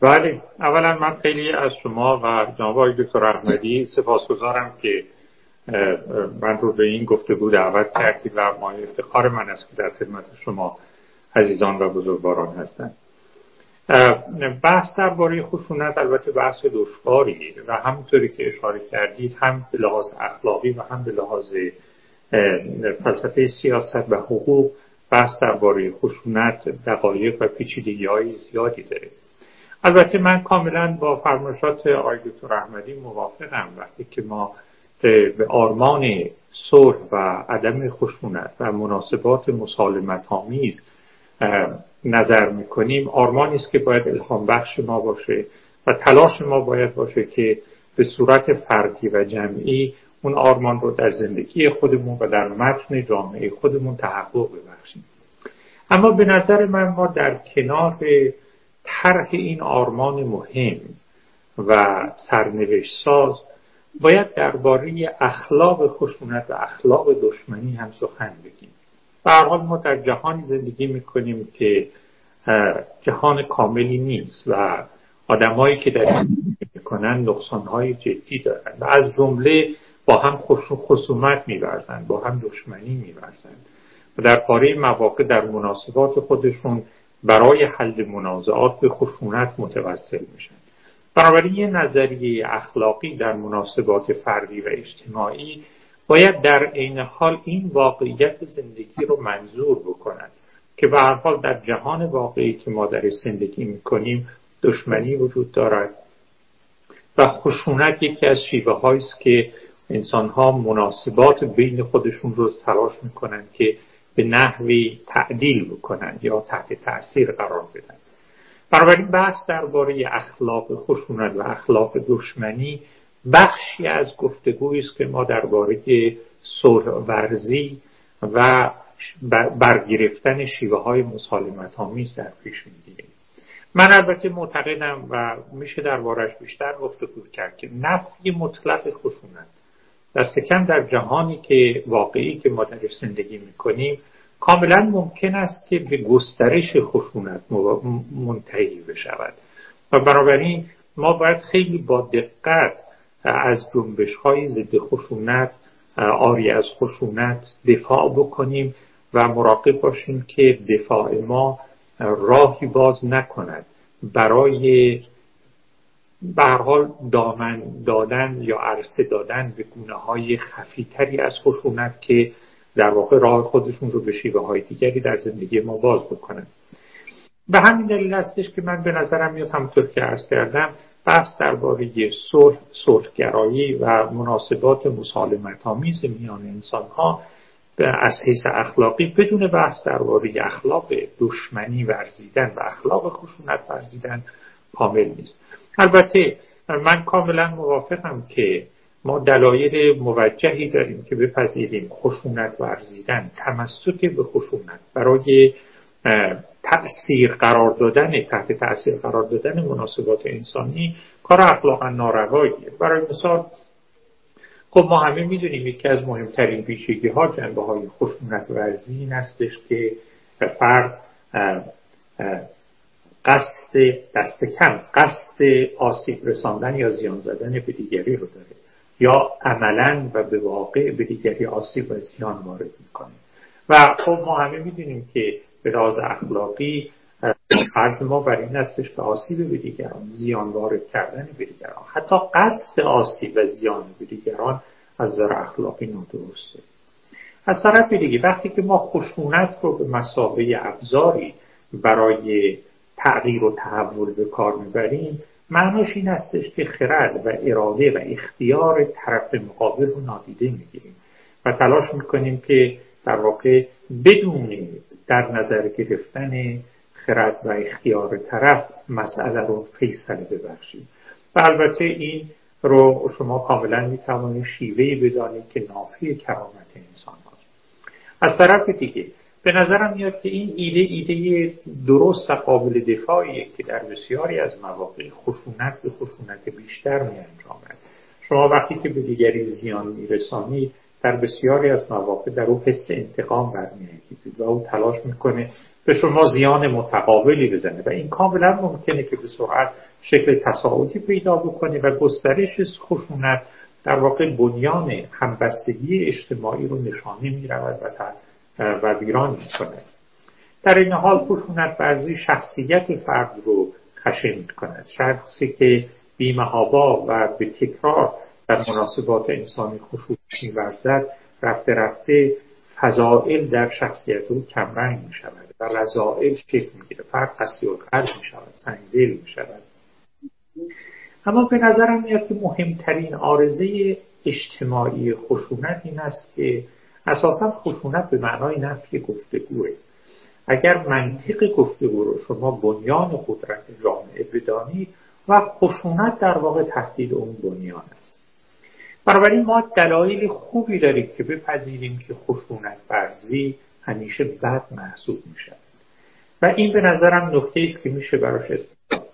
بله. اولا من خیلی از شما و جناب آقای دکتر احمدی سپاسگزارم که من رو به این گفتگو دعوت کردید و ما افتخار من است که در خدمت شما عزیزان و بزرگواران هستند بحث درباره خشونت البته بحث دشواری و همونطوری که اشاره کردید هم به لحاظ اخلاقی و هم به لحاظ فلسفه سیاست و حقوق بحث درباره خشونت دقایق و پیچیدگی های زیادی داره البته من کاملا با فرمایشات آقای دکتر احمدی موافقم. وقتی که ما به آرمان صلح و عدم خشونت و مناسبات مسالمت آمیز نظر می‌کنیم آرمانی است که باید الهام بخش ما باشه و تلاش ما باید باشه که به صورت فردی و جمعی اون آرمان رو در زندگی خودمون و در متن جامعه خودمون تحقق ببخشیم. اما به نظر من ما در کنار طرح این آرمان مهم و سرنوشت ساز باید درباره اخلاق خشونت و اخلاق دشمنی هم سخن بگیم. به حال ما در جهانی زندگی می‌کنیم که جهان کاملی نیست و آدمایی که در می‌کنن نقصانهای جدی دارند و از جمله با هم خصومت میورزند با هم دشمنی میورزند و در پاره مواقع در مناسبات خودشون برای حل منازعات به خشونت متوسل میشن. بنابراین یه نظریه اخلاقی در مناسبات فردی و اجتماعی باید در عین حال این واقعیت زندگی رو منظور بکند که به هر حال در جهان واقعی که ما در زندگی می‌کنیم دشمنی وجود دارد و خشونت یکی از شیوه است که انسان ها مناسبات بین خودشون رو تلاش می‌کنن که به نحوی تعدیل بکنن یا تحت تاثیر قرار بدن. بنابراین بحث درباره اخلاق خشونت و اخلاق دشمنی بخشی از گفتگویی است که ما درباره صلح ورزی و برگرفتن شیوه های مسالمت آمیز در پیش می‌گیریم. من البته معتقدم و میشه دربارش بیشتر گفتگو کرد که نفی مطلق خشونت. دست کم در جهانی که واقعی که ما درش زندگی می‌کنیم کاملا ممکن است که به گسترش خشونت منتهی بشود. و بنابراین ما باید خیلی با دقت از جنبش های ضد خشونت آری از خشونت دفاع بکنیم و مراقب باشیم که دفاع ما راهی باز نکند برای حال دامن دادن یا عرصه دادن به گونه های خفیتری از خشونت که در واقع راه خودشون رو به شیوه های دیگری در زندگی ما باز بکنن. به همین دلیل هستش که من به نظرم میاد همونطور که عرض کردم بحث درباره صلح صلحگرایی و مناسبات مسالمت آمیز میان انسان ها از حیث اخلاقی بدون بحث درباره اخلاق دشمنی ورزیدن و اخلاق خشونت ورزیدن کامل نیست. البته من کاملا موافقم که ما دلایل موجهی داریم که بپذیریم خشونت ورزیدن تمسک به خشونت. برای تأثیر قرار دادن تحت تأثیر قرار دادن مناسبات انسانی کار اخلاقا نارواییه برای مثال خب ما همه می‌دونیم یکی از مهمترین پیچیدگی ها جنبه های خشونت ورزی این هستش که فرد قصد دست کم قصد آسیب رساندن یا زیان زدن به دیگری رو داره یا عملا و به واقع به دیگری آسیب و زیان وارد می‌کنه. و خب ما همه می‌دونیم که به راز اخلاقی فرض ما بر این هستش که آسیب به دیگران زیان وارد کردن به دیگران حتی قصد آسیب و زیان به دیگران از نظر اخلاقی نادرسته. از طرف دیگه وقتی که ما خشونت رو به مسابه ابزاری برای تغییر و تحول به کار می‌بریم معناش این هستش که خرد و اراده و اختیار طرف مقابل رو نادیده می‌گیریم. و تلاش می‌کنیم که در واقع بدون در نظر گرفتن خرد و اختیار طرف مسئله رو فیصله ببخشیم و البته این رو شما کاملا می‌توانید شیوهی بدانید که نافی کرامت انسان هاست. از طرف دیگه به نظرم میاد که این ایده ایده درست و قابل دفاعیه که در بسیاری از مواقع خشونت به خشونت بیشتر می انجامد شما وقتی که به دیگری زیان میرسانید در بسیاری از مواقع در او حس انتقام برمیانگیزید و او تلاش می‌کنه به شما زیان متقابلی بزنه و این کاملا ممکنه که به سرعت شکل تصاعدی پیدا بکنه و گسترش خشونت در واقع بنیان همبستگی اجتماعی رو نشانه می‌رود و و ویران می‌کند. در این حال خشونت بعضی شخصیت فرد رو خشن کند شخصی که بیمهابا و به تکرار در مناسبات انسانی خشونت میورزد رفته رفته فضائل در شخصیت او کمرنگ می شود و رضائل شکل می‌گیره. فرد قسی و قرد می شود سنگدل می شود اما به نظرم میاد که مهمترین آرزه اجتماعی خشونت این است که اساسا خشونت به معنای نفی گفتگوه. اگر منطق گفتگو رو شما بنیان قدرت جامعه بدانید و خشونت در واقع تهدید اون بنیان است. بنابراین ما دلایل خوبی داریم که بپذیریم که خشونت ورزی همیشه بد محسوب می شود و این به نظرم نکته است که میشه براش استفاده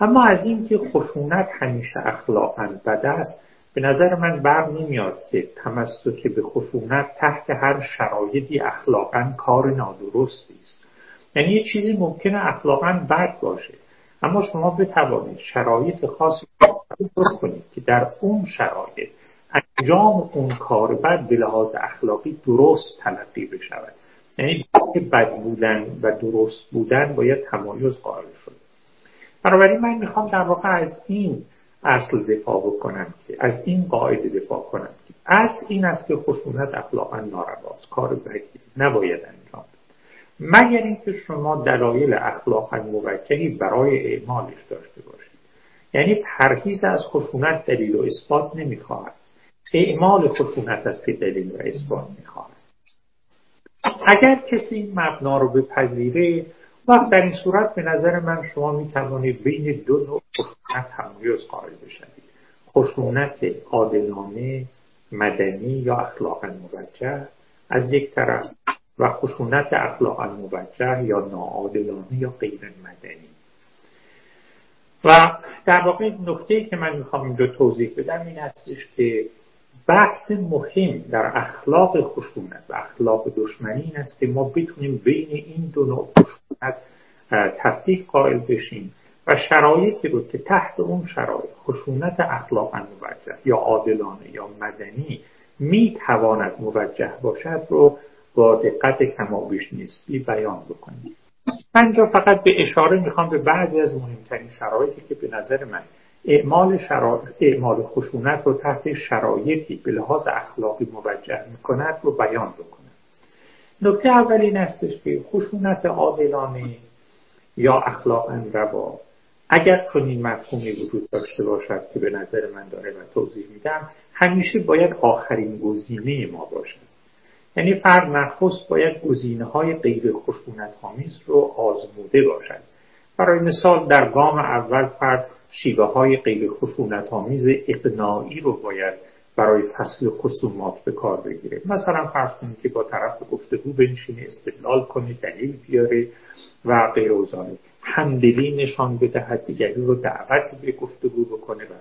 اما از اینکه خشونت همیشه اخلاقا بد است به نظر من بر نمیاد که تمسک به خشونت تحت هر شرایطی اخلاقا کار نادرستی است. یعنی یه چیزی ممکنه اخلاقا بد باشه اما شما بتوانید شرایط خاصی درست کنید که در اون شرایط انجام اون کار بد به لحاظ اخلاقی درست تلقی بشود. یعنی بد بودن و درست بودن باید تمایز قائل شد. بنابراین من می‌خوام در واقع از این اصل دفاع بکنم که از این قاعده دفاع کنم که اصل این است که خشونت اخلاقا نارواست کار بدی نباید انجام مگر اینکه شما دلایل اخلاقا موجهی برای اعمالش داشته باشید. یعنی پرهیز از خشونت دلیل و اثبات نمی‌خواهد. اعمال خشونت است که دلیل و اثبات می‌خواهد. اگر کسی این مبنا رو بپذیره وقت در این صورت به نظر من شما می توانید بین دو نوع خشونت تمایز قائل بشوید خشونت عادلانه مدنی یا اخلاقا موجه از یک طرف و خشونت اخلاقا موجه یا ناعادلانه یا غیر مدنی. و در واقع نکته که من می‌خوام اینجا توضیح بدم این هستش که بحث مهم در اخلاق خشونت و اخلاق دشمنی این است که ما بتونیم بین این دو نوع خشونت تفکیک قائل بشیم و شرایطی رو که تحت اون شرایط خشونت اخلاقا موجه یا عادلانه یا مدنی می تواند موجه باشد رو با دقت کمابیش نسبی بیان بکنیم. من فقط به اشاره می‌خوام به بعضی از مهمترین شرایطی که به نظر من اعمال, اعمال خشونت رو تحت شرایطی به لحاظ اخلاقی موجه می‌کند رو بیان بکنم نکته اول این استش که خشونت عادلانه یا اخلاقا روا. اگر چنین مفهومی وجود داشته باشد که به نظر من داره و توضیح میدم همیشه باید آخرین گزینه ما باشد. یعنی فرد نخست باید گزینه های غیر خشونت آمیز رو آزموده باشد. برای مثال در گام اول فرد شیوه های غیر خشونت آمیز اقناعی رو باید برای فصل خصومات به کار بگیره. مثلا فرض کنید که با طرف گفتگو بنشینه استدلال کنه دلیل بیاره و غیر اوزانه همدلی نشان بدهد دیگری رو دعوت به گفتگو بکنه و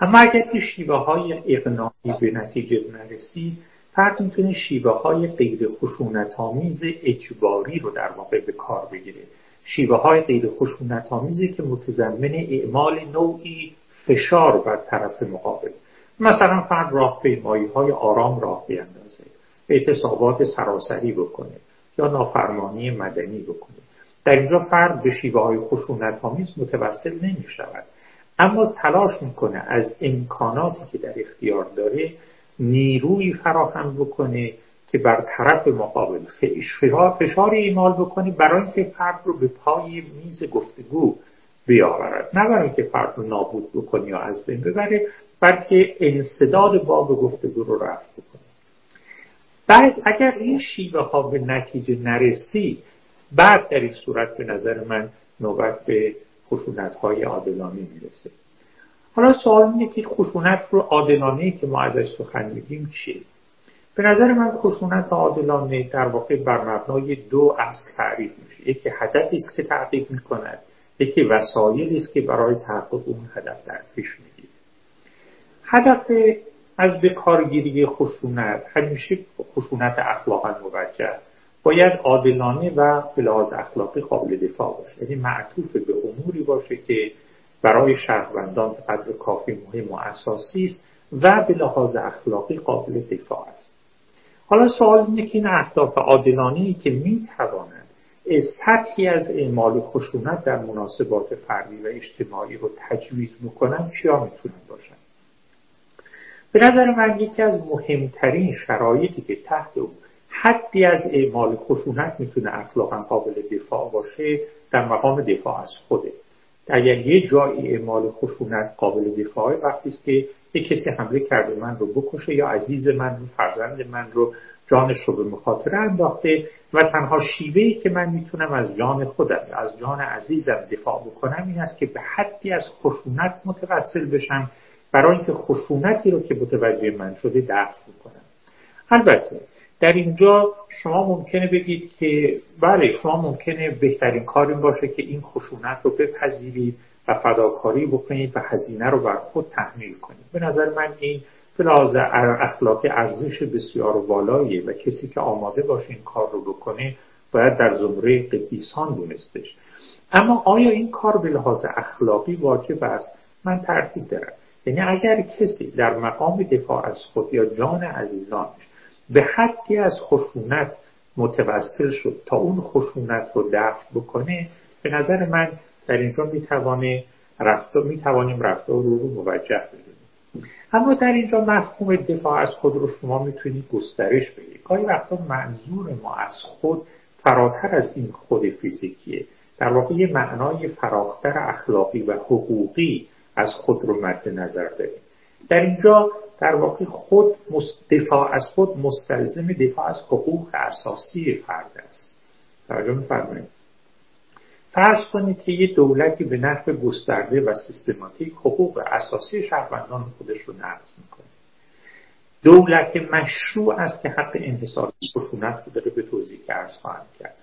اما اگر که شیوه های اقناعی به نتیجه نرسید فرد می‌تونه شیوه های غیر خشونت آمیز اجباری رو در واقع به کار بگیره. شیوه های غیر خشونت آمیزی که متضمن اعمال نوعی فشار بر طرف مقابل. مثلا فرد راهپیمایی های آرام راه بیندازه اعتصابات سراسری بکنه یا نافرمانی مدنی بکنه. در اینجا فرد به شیوه های خشونت آمیز متوسل نمی شود اما تلاش می‌کنه از امکاناتی که در اختیار داره نیروی فراهم بکنه که بر طرف مقابل فشاری ایمال بکنه برای اینکه فرد رو به پای میز گفتگو بیاورد. نه برای اینکه فرد رو نابود بکنه یا از بین ببره بلکه انصداد باب گفتگو رو رفت بکنه بعد اگر این شیوه ها به نتیجه نرسی بعد در این صورت به نظر من نوبت به خشونت های عادلانه می‌رسه. حالا سوال اینه که خشونت رو عادلانه که ما ازش سخن میگیم چیه؟ به نظر من خشونت عادلانه در واقع بر مبنای دو اصل تعریف میشه. یکی هدفی است که تحقیق می‌کند یکی وسایلی است که برای تحقیق اون هدف در پیش می‌گیره. هدف از به کارگیری خشونت همیشه خشونت اخلاقا موجه. باید عادلانه و به لحاظ اخلاقی قابل دفاع باشه. یعنی معطوف به اموری باشه که برای شهروندان قدر کافی مهم و اساسی است و به لحاظ اخلاقی قابل دفاع است. حالا سوال اینه که این اهداف عادلانه که می تواند سطحی از اعمال خشونت در مناسبات فردی و اجتماعی رو تجویز بکنن چیا می‌تونن باشن؟ به نظر من یکی از مهمترین شرایطی که تحت اون حدی از اعمال خشونت می‌تونه اخلاقا قابل دفاع باشه در مقام دفاع از خوده. اگر یه جایی اعمال خشونت قابل دفاع وقتی است که یک کسی حمله کرده من رو بکشه یا عزیز من رو فرزند من رو جانش رو به مخاطره انداخته و تنها شیوهی که من می‌تونم از جان خودم یا از جان عزیزم دفاع بکنم این است که به حدی از خشونت متوسل بشم برای اینکه خشونتی رو که متوجه من شده دفع بکنم. البته در اینجا شما ممکنه بگید که بله شما ممکنه بهترین کار این باشه که این خشونت رو بپذیرید و فداکاری بکنید و هزینه رو بر خود تحمیل کنید. به نظر من این لحاظ اخلاقی ارزش بسیار والاییه و کسی که آماده باشه این کار رو بکنه باید در زمره قدیسان دونستش. اما آیا این کار به لحاظ اخلاقی واجب است؟ من تردید دارم. یعنی اگر کسی در مقام دفاع از خود یا جان عزیزانش به حدی از خشونت متوسل شد تا اون خشونت رو دفع بکنه به نظر من در اینجا می‌توانه رفتار می‌توانیم رفتار رو رو موجه بدونیم اما در اینجا مفهوم دفاع از خود رو شما می‌تونید گسترش بدید. گاهی وقتا منظور ما از خود فراتر از این خود فیزیکیه. در واقع یه معنای فراختر اخلاقی و حقوقی از خود رو مد نظر داریم. در اینجا در واقع خود دفاع از خود مستلزم دفاع از حقوق اساسی فرد است. توجه میفرمایید. فرض کنید که یه دولتی به نحو گسترده و سیستماتیک حقوق اساسی شهروندان خودش رو نقض می‌کنه. دولت مشروع است که حق انحصار خشونت رو داره به توضیح که ارز خواهم کرد.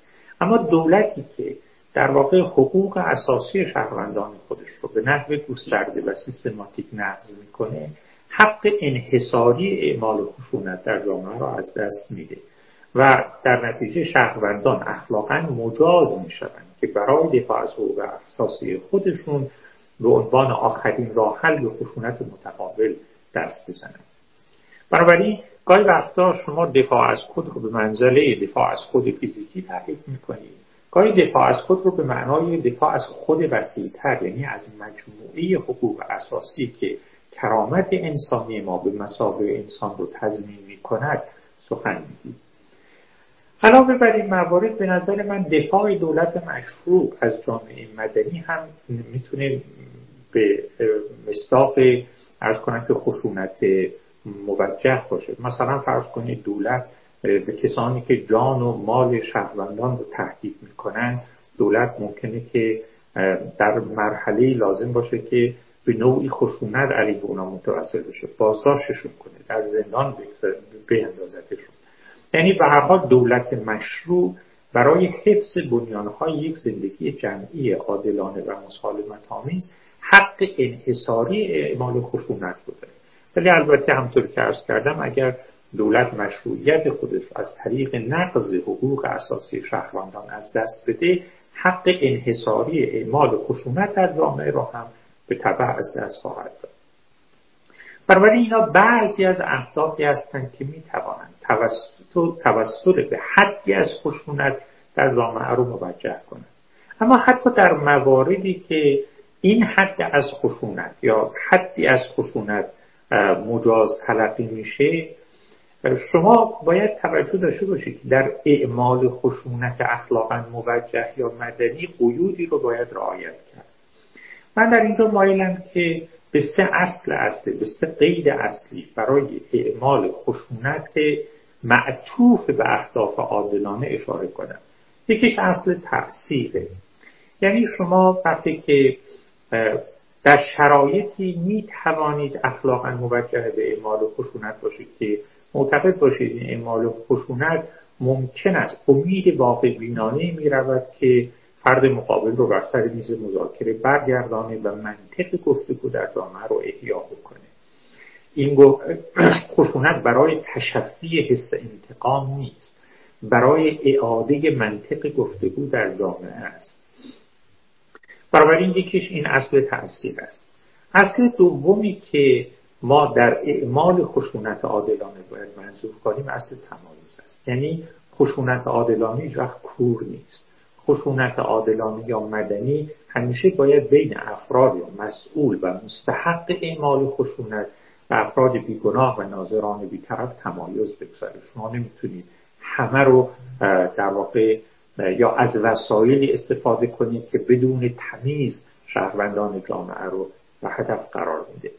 اما دولتی که در واقع حقوق اساسی شهروندان خودش رو به نحو گسترده و سیستماتیک نقض می‌کنه حق انحصاری اعمال خشونت در جامعه را از دست میده و در نتیجه شهروندان اخلاقا مجاز می‌شوند. که برای دفاع از حقوق اساسی خودشون به عنوان آخرین راه حل به خشونت متقابل دست بزنند. بنابراین گاهی وقتا شما دفاع از خود رو به منزله دفاع از خود فیزیکی تعریف می‌کنید. گاهی دفاع از خود رو به معنای دفاع از خود وسیعتر یعنی از مجموعه حقوق اساسی که کرامت انسانی ما به مسابقه انسان رو تضمین می کند سخن میگید. علاوه بر این موارد به نظر من دفاع دولت مشروع از جامعه مدنی هم می‌تونه به مصداق ارز کنم که خشونت موجه باشه. مثلا فرض کنید دولت به کسانی که جان و مال شهروندان رو تهدید می‌کنن دولت ممکنه که در مرحله لازم باشه که به نوعی خشونت علیه اونا متوسل بشه. بازداشتشون کنه در زندان بیندازتشون. یعنی به هر حال دولت مشروع برای حفظ بنیانهای یک زندگی جمعی عادلانه و مسالمت آمیز حق انحصاری اعمال خشونت رو داره ولی البته همطور که ارز کردم اگر دولت مشروعیت خودش از طریق نقض حقوق اساسی شهروندان از دست بده حق انحصاری اعمال خشونت در جامعه را هم به طبع از دست خواهد داد. بنابراین اینا بعضی از اهدافی هستند که می توانند توسط, توسط به حدی از خشونت در جامعه رو موجه کنند اما حتی در مواردی که این حد از خشونت یا حدی از خشونت مجاز تلقی میشه شما باید توجه داشته باشید که در اعمال خشونت اخلاقا موجه یا مدنی قیودی رو باید رعایت کرد. من در اینجا مایلم که به سه اصل اصلی به سه قید اصلی برای اعمال خشونت معطوف به اهداف عادلانه اشاره کنم. یکیش اصل تأثیره یعنی شما وقتی که در شرایطی می توانید اخلاقا موجه به اعمال خشونت باشید که معتقد باشید این اعمال خشونت ممکن است. امید واقع بینانه می رود که فرد مقابل رو بر سر میز مذاکره برگردانه و منطق گفتگو در جامعه رو احیا بکنه. این خشونت برای تشفی حس انتقام نیست. برای اعاده منطق گفتگو در جامعه است. بنابراین یکیش این اصل تاثیر است. اصل دومی که ما در اعمال خشونت عادلانه باید منظور کنیم اصل تمایز است. یعنی خشونت عادلانه هیچ وقت کور نیست. خشونت عادلانه یا مدنی همیشه باید بین افراد مسئول و مستحق اعمال خشونت افراد بیگناه و ناظران بیطرف تمایز بگذاره شما نمی‌تونید همه رو در واقع یا از وسایلی استفاده کنید که بدون تمیز شهروندان جامعه رو به هدف قرار میده.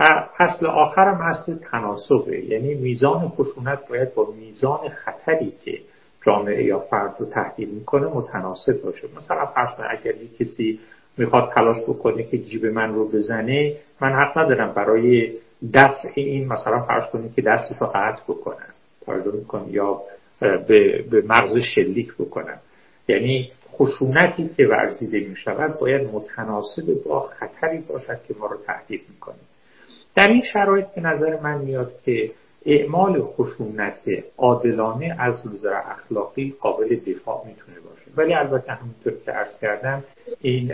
و اصل آخرم اصل تناسبه. یعنی میزان خشونت باید با میزان خطری که جامعه یا فرد رو تهدید می‌کنه متناسب باشه. مثلا فرض اگر یک کسی می‌خواد تلاش بکنه که جیب من رو بزنه من حق ندارم برای دفع این مثلا فرض کنید که دستش رو قطع بکنم توجه می‌کنم یا به, به مغز شلیک بکنم یعنی خشونتی که ورزیده می شود باید متناسب با خطری باشد که ما رو تهدید می‌کنه. در این شرایط به نظر من میاد که اعمال خشونت عادلانه از نظر اخلاقی قابل دفاع می‌تونه باشه. ولی البته همونطور که عرض کردم این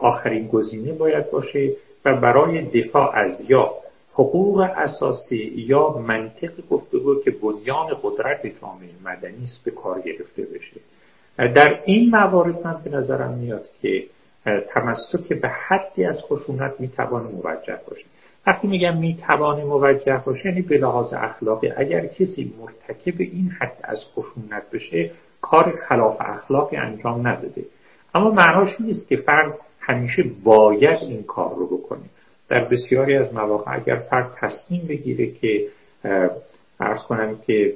آخرین گزینه باید باشه. و برای دفاع از یا حقوق اساسی یا منطق گفتگو که بنیان قدرت جامعه مدنی است به کار گرفته بشه. در این موارد من به نظرم میاد که تمسک به حدی از خشونت می‌توانه موجه باشه وقتی میگم می‌توانه موجه باشه یعنی به لحاظ اخلاقی اگر کسی مرتکب این حد از خشونت بشه کار خلاف اخلاقی انجام نداده. اما معناش نیست که فرد همیشه باید این کار رو بکنه در بسیاری از مواقع اگر فرد تصمیم بگیره که ارز کنم که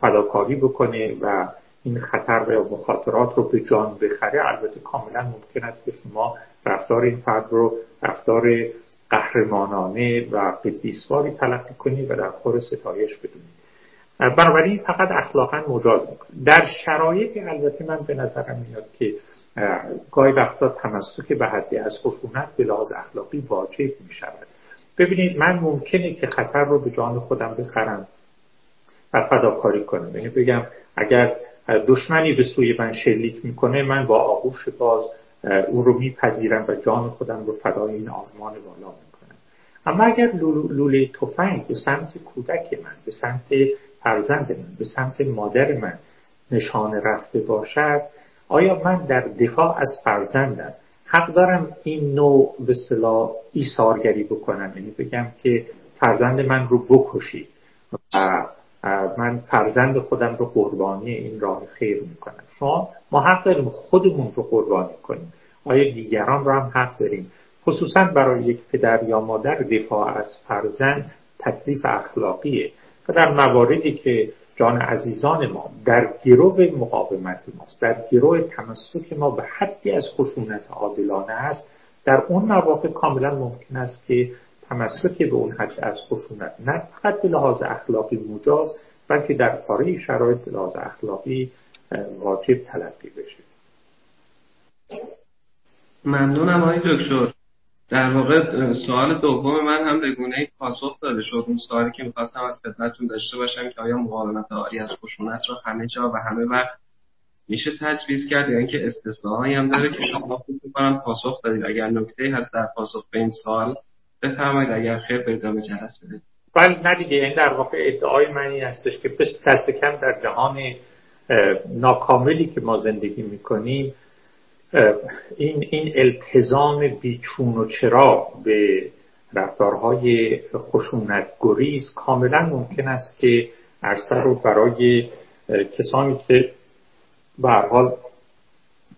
فداکاری بکنه و این خطر و مخاطرات رو به جان بخره البته کاملا ممکن است که شما رفتار این فرد رو رفتار قهرمانانه و قدیسواری تلقی کنید و در خور ستایش بدونید بنابراین فقط اخلاقا مجاز می‌کنه. در شرایطی البته من به نظرم میاد که گاهی وقتا تمسک به حدی از خشونت به لحاظ اخلاقی واجب می شود ببینید من ممکنه که خطر رو به جان خودم بخرم و فداکاری کنم. یعنی بگم اگر دشمنی به سوی من شلیک می‌کنه من با آغوش باز او رو میپذیرم و جان خودم رو فدای این آرمان بالا می‌کنم. اما اگر لوله تفنگ به سمت کودک من به سمت فرزند من به سمت مادر من نشانه رفته باشد آیا من در دفاع از فرزندم حق دارم این نوع به صلاح ایثارگری بکنم؟ یعنی بگم که فرزند من رو بکشید و من فرزند خودم رو قربانی این راه خیر می‌کنم. شما ما حق داریم خودمون رو قربانی کنیم. آیا دیگران رو هم حق داریم؟ خصوصا برای یک پدر یا مادر دفاع از فرزند تکلیف اخلاقیه. و در مواردی که جان عزیزان ما در گروه مقاومت ماست در گروه تمسک ما به حدی از خشونت عادلانه است. در اون مواقع کاملا ممکن است که تمسک به اون حد از خشونت نه فقط لحاظ اخلاقی مجاز بلکه در پاره شرایط لحاظ اخلاقی واجب تلقی بشه. ممنونم آقای دکتر. در واقع سوال دوم من هم به گونه پاسخ داده شد. اون سوالی که می‌خواستم از خدمتتون داشته باشم که آیا مقاومت آری از خشونت را همه جا و همه وقت میشه تجویز کرد یا اینکه استثناهایی هم داره که شما فکر می‌کنم پاسخ دادید. اگر نکته هست در پاسخ به این سوال بفرمایید اگر خیر به ادامه جلسه بدید. ولی نه دیگه. این در واقع ادعای من این هستش که دست کم در جهان ناکاملی که ما زندگی می‌کنیم این این التزام بیچون و چرا به رفتارهای خشونت گریز کاملا ممکن است که عرصه رو برای کسانی که به حال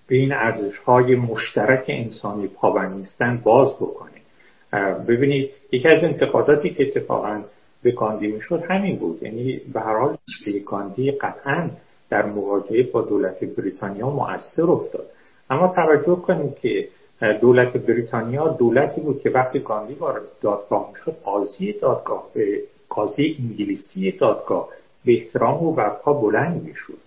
به این ارزش های مشترک انسانی پابند نیستن باز بکنه. ببینید یکی از انتقاداتی که اتفاقا به گاندی می‌شد همین بود. یعنی به هر حال گاندی قطعا در مواجهه با دولت بریتانیا مؤثر افتاد. اما توجه کنید که دولت بریتانیا دولتی بود که وقتی گاندی وارد دادگاه شد قاضی دادگاه به قاضی انگلیسی دادگاه به احترام و برپا بلند می‌شد.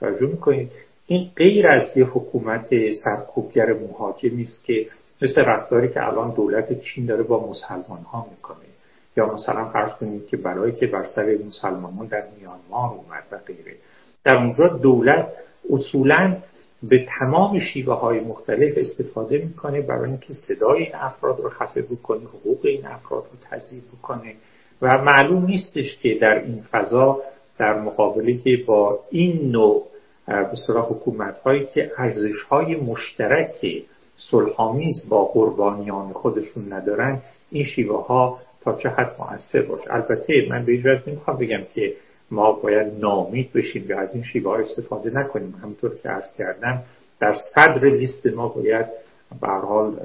توجه می‌کنید؟ این غیر از یه حکومت سرکوبگر مهاجمی است که مثل رفتاری که الان دولت چین داره با مسلمان ها می‌کنه. یا مثلا فرض کنید که برای که بر سر مسلمانان در میانمار اومد و غیره. در اونجا دولت اصولا به تمام شیوه های مختلف استفاده می‌کنه برای اینکه صدای این افراد رو خفه بکنه حقوق این افراد رو تضییع بکنه. و معلوم نیستش که در این فضا در مقابله با این نوع به حکومت هایی که ارزش های مشترک صلحآمیز با قربانیان خودشون ندارن این شیوه ها تا چه حد مؤثر باشه. البته من به هیچ نمی‌خوام بگم که ما باید نامید بشیم یا از این شیوه ها استفاده نکنیم. همونطور که عرض کردم در صدر لیست ما باید به حال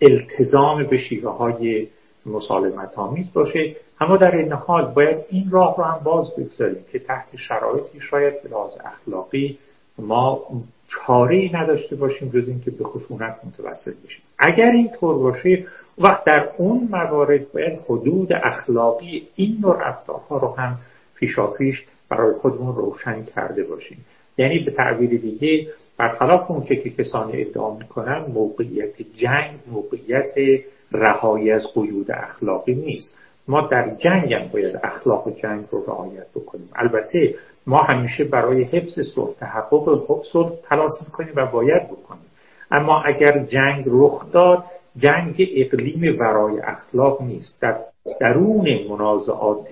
التزام به شیوه های مسالمت آمیز باشه. اما در این حال باید این راه رو هم باز بگذاریم که تحت شرایطی شاید به لحاظ اخلاقی ما چاره ای نداشته باشیم جز اینکه به خشونت متوسل بشیم. اگر این طور باشه وقت در اون موارد باید حدود اخلاقی این نوع رفتارها رو هم پیشاپیش برای خودمون روشن کرده باشیم. یعنی به تعبیر دیگه برخلاف اون که کسانی ادعا می‌کنن موقعیت جنگ موقعیت رهایی از قیود اخلاقی نیست. ما در جنگ هم باید اخلاق جنگ رو رعایت بکنیم. البته ما همیشه برای حفظ صلح تحقق صلح تلاش می‌کنیم و باید بکنیم. اما اگر جنگ رخ داد جنگ اقلیم ورای اخلاق نیست. در درون منازعات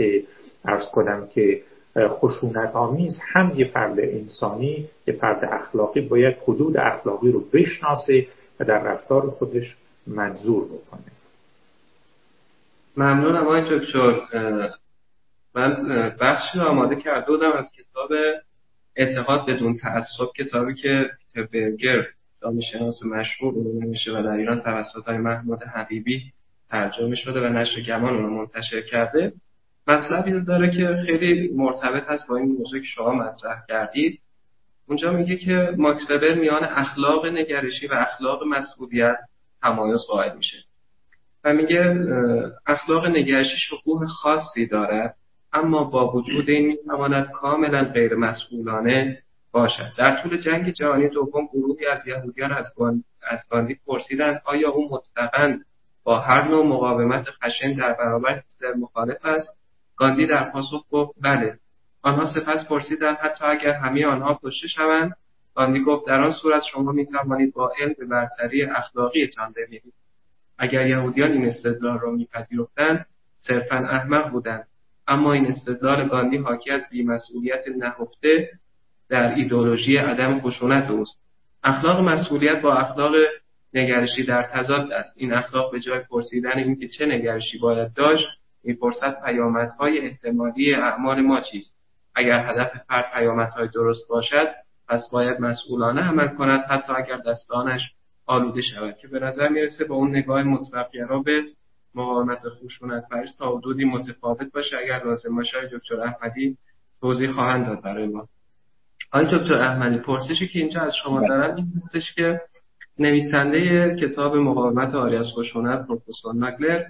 ارز کنم که خشونت آمیز هم یه فرد انسانی یه فرد اخلاقی باید حدود اخلاقی رو بشناسه و در رفتار خودش منظور بکنه. ممنونم آقای دکتر. من بخشی رو آماده کرده بودم از کتاب اعتقاد بدون تعصب کتابی که پیتر برگر دانشناس مشهور اون میشه و در ایران توسط های محمود حبیبی ترجمه شده و نشر گمان اون منتشر کرده. مطلبی داره که خیلی مرتبط هست با این موضوع که شما مطرح کردید. اونجا میگه که ماکس وبر میان اخلاق نگرشی و اخلاق مسئولیت تمایز قائل میشه. و میگه اخلاق نگرشی شکوه خاصی دارد اما با وجود این می‌تواند کاملا غیر مسئولانه باشد. در طول جنگ جهانی دوم گروهی از یهودیان از, گاندی پرسیدند آیا او مطلقا با هر نوع مقاومت خشن در برابر هیتلر مخالف است؟ گاندی در پاسخ گفت بله. آنها سپس پرسیدند حتی اگر همه آنها کشته شوند؟ گاندی گفت در آن صورت شما می توانید با علم به برتری اخلاقی تان بمیرید. اگر یهودیان این استدلال را میپذیرفتند صرفا احمق بودند. اما این استدلال گاندی حاکی از بیمسئولیت نهفته در ایدولوژی عدم خشونت اوست. اخلاق مسئولیت با اخلاق نگرشی در تضاد است. این اخلاق به جای پرسیدن اینکه چه نگرشی باید داشت می‌پرسد پیامدهای احتمالی اعمال ما چیست. اگر هدف فرد پیامدهای درست باشد پس باید مسئولانه عمل کند حتی اگر دستانش آلوده شود که به نظر می‌رسه با اون نگاه مطلقگرا به مقاومت خشونت پرش تا حدودی متفاوت باشه. اگر لازم باشه دکتر احمدی توضیح خواهند داد برای ما. آقای دکتر احمدی پرسشی که اینجا از شما. دارم این هستش که نویسنده کتاب مقاومت آری از خشونت پروفسور نگلر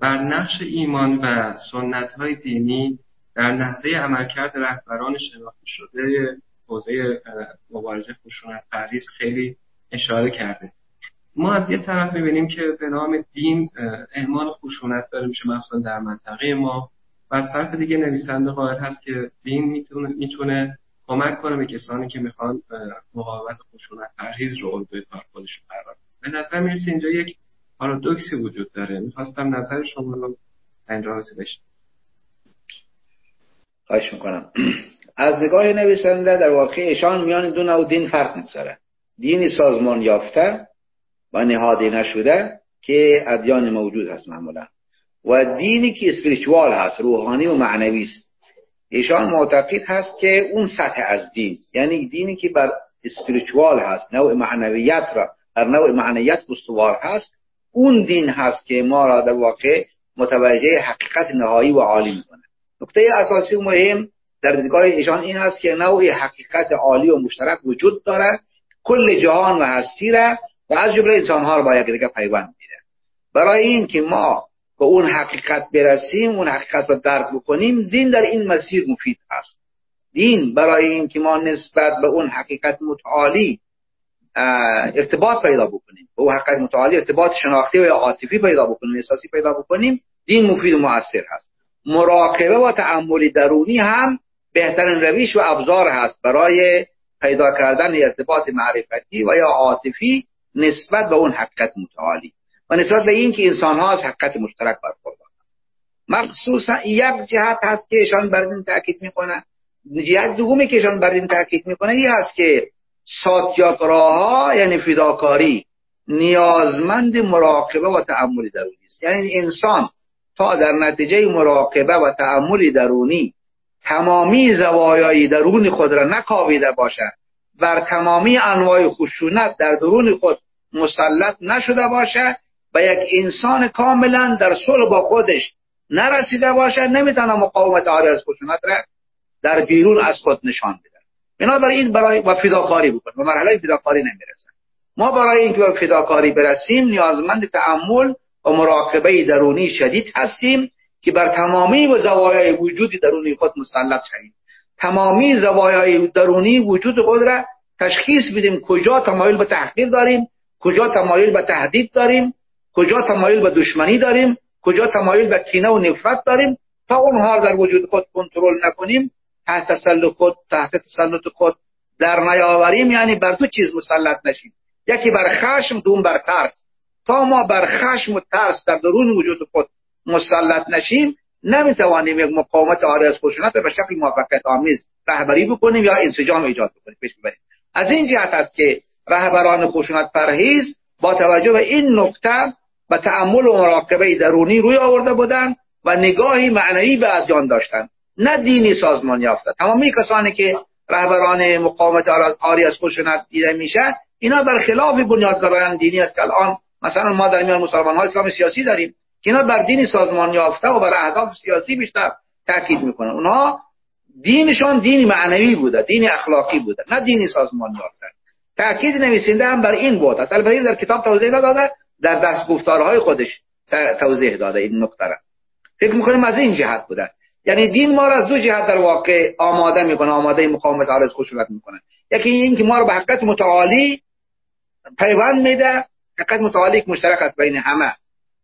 بر نقش ایمان و سنت های دینی در نحوه عملکرد رهبران شناخته شده حوزه مبارزه خشونت پرهیز خیلی اشاره کرده ما از یه طرف می‌بینیم که به نام دین اعمال خشونت داره میشه مثلا در منطقه ما و از طرف دیگه نویسنده قائل هست که دین می‌تونه می‌تونه کمک کنه به کسانی که می‌خوان مقاومت خشونت پرهیز رو به کار خودشون قرار به نظر می‌رسه اینجا یک پارادوکسی وجود داره. می‌خواستم نظر شما رو این رابطه خواهش می‌کنم. از نگاه نویسنده در واقع ایشان میان دو نوع دین فرق می‌گذاره. دینی سازمان یافته و نهادی نشده که ادیان موجود هست معمولا. و دینی که اسپریچوال هست روحانی و معنوی است. ایشان معتقد هست که اون سطح از دین یعنی دینی که بر اسپریچوال هست نوع معنویت را بر نوع معنویت استوار هست اون دین هست که ما را در واقع متوجه حقیقت نهایی و عالی می‌کنه. نکته اساسی و مهم در دیدگاه ایشان این هست که نوع حقیقت عالی و مشترک وجود داره کل جهان و هستی را و از جمله انسان ها رو با دیگه پیوند میده. برای این که ما به اون حقیقت برسیم اون حقیقت رو درک بکنیم دین در این مسیر مفید است. دین برای این که ما نسبت به اون حقیقت متعالی ارتباط پیدا بکنیم. به اون حقیقت متعالی ارتباط شناختی و عاطفی پیدا بکنیم احساسی پیدا بکنیم دین مفید و مؤثر هست مراقبه و تعمل درونی هم بهترین رویش و ابزار هست برای پیدا کردن ارتباط معرفتی و یا عاطفی نسبت به اون حقیقت متعالی. و نسبت به این که انسان ها از حقیقت مشترک برخوردارن مخصوصا یک جهت هست که ایشان بر این تاکید می‌کنن جهت دومی که ایشان بر این تاکید می‌کنه این هست که ساتیاگراها یعنی فداکاری نیازمند مراقبه و تعمل درونی است. یعنی انسان تا در نتیجه مراقبه و تعمل درونی تمامی زوایای درون خود را نکاویده باشد بر تمامی انواع خشونت در درون خود مسلط نشده باشد و یک انسان کاملا در صلح با خودش نرسیده باشد نمی‌تونه مقاومت از خشونت را در بیرون از خود نشان بده. بنابراین برای و فداکاری بکنه و مرحله فداکاری نمی‌رسه. ما برای اینکه به فداکاری برسیم نیازمند تعمل و مراقبه درونی شدید هستیم که بر تمامی و زوایای وجودی درونی خود مسلط شویم. تمامی زوایای درونی وجود خود را تشخیص بدیم کجا تمایل به تحقیر داریم کجا تمایل به تهدید داریم کجا تمایل به دشمنی داریم کجا تمایل به کینه و نفرت داریم تا اونها در وجود خود کنترل نکنیم تحت تسلط خود تحت تسلط خود در نیاوریم یعنی بر دو چیز مسلط نشیم. یکی بر خشم دوم بر ترس. تا ما بر خشم و ترس در درون وجود خود مسلط نشیم نمی‌توانیم یک مقاومت آره از خشونت به شکل موفقیت آمیز رهبری بکنیم یا انسجام ایجاد بکنیم پیش ببریم. از این جهت است که رهبران خشونت پرهیز با توجه به این نکته و تعمل و مراقبه درونی روی آورده بودند و نگاهی معنوی به ادیان داشتند. نه دینی سازمان یافته تمامی کسانی که رهبران مقاومت آری از خشونت دیده میشه اینا برخلاف بنیادگرایان دینی است که الان مثلا ما در میان مسلمان های اسلام سیاسی داریم که اینا بر دینی سازمان یافته و بر اهداف سیاسی بیشتر تاکید می‌کنن. اونها دینشان دینی معنوی بوده دین اخلاقی بوده نه دینی سازمان یافته تاکید نویسنده هم بر این بود. است البته در کتاب توضیح داده در دست گفتارهای خودش توضیح داده این نکته را. فکر می‌کنیم از این جهت بوده. یعنی دین ما را از دو جهت در واقع آماده می‌کنه آماده مقاومت عرض خشونت می‌کنه. یکی این که ما رو به حقیقت متعالی پیوند میده حقیقت متعالی مشترک است بین همه.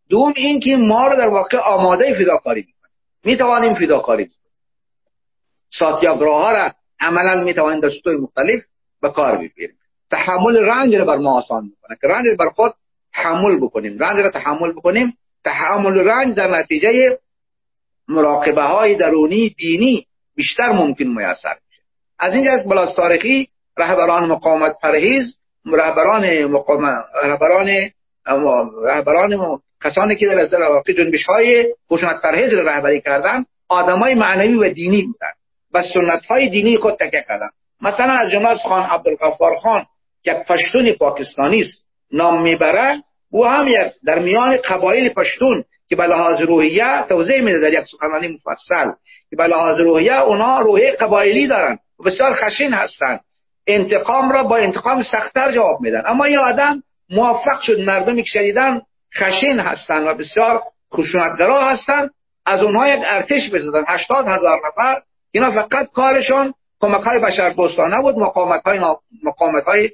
دوم این که ما رو در واقع آماده فداکاری می‌کنه. می‌توانیم فداکاری بکنیم. ساتیاگراها را عملا می‌توانیم در سطوح مختلف به کار بگیریم تحمل رنج رو بر ما آسان می‌کنه. که رنج بر خود تحمل بکنیم. رنج را تحمل بکنیم. تحمل رنج در نتیجه مراقبه های درونی دینی بیشتر ممکن میسر میشه. از اینجا از تاریخی رهبران مقامت پرهیز رهبران مقام رهبران رهبران کسانی که در واقع جنبش های خشونت پرهیز رهبری کردن آدمای معنوی و دینی بودن و سنت های دینی خود تکیه کردن. مثلا از جمله از خان عبدالغفار خان یک پشتون پاکستانی است. نام می‌بره او هم یک در میان قبایل پشتون که به لحاظ روحیه توضیح میده در یک سخنرانی مفصل که به لحاظ روحیه اونا روحیه قبایلی دارن و بسیار خشین هستند انتقام را با انتقام سختتر جواب میدن. اما این آدم موفق شد مردمی که شدیدن خشین هستند و بسیار خشونتگرا هستند از اونها یک ارتش بزدن هشتاد هزار نفر. اینا فقط کارشون کمک های بشر بود. مقامت های مقامت های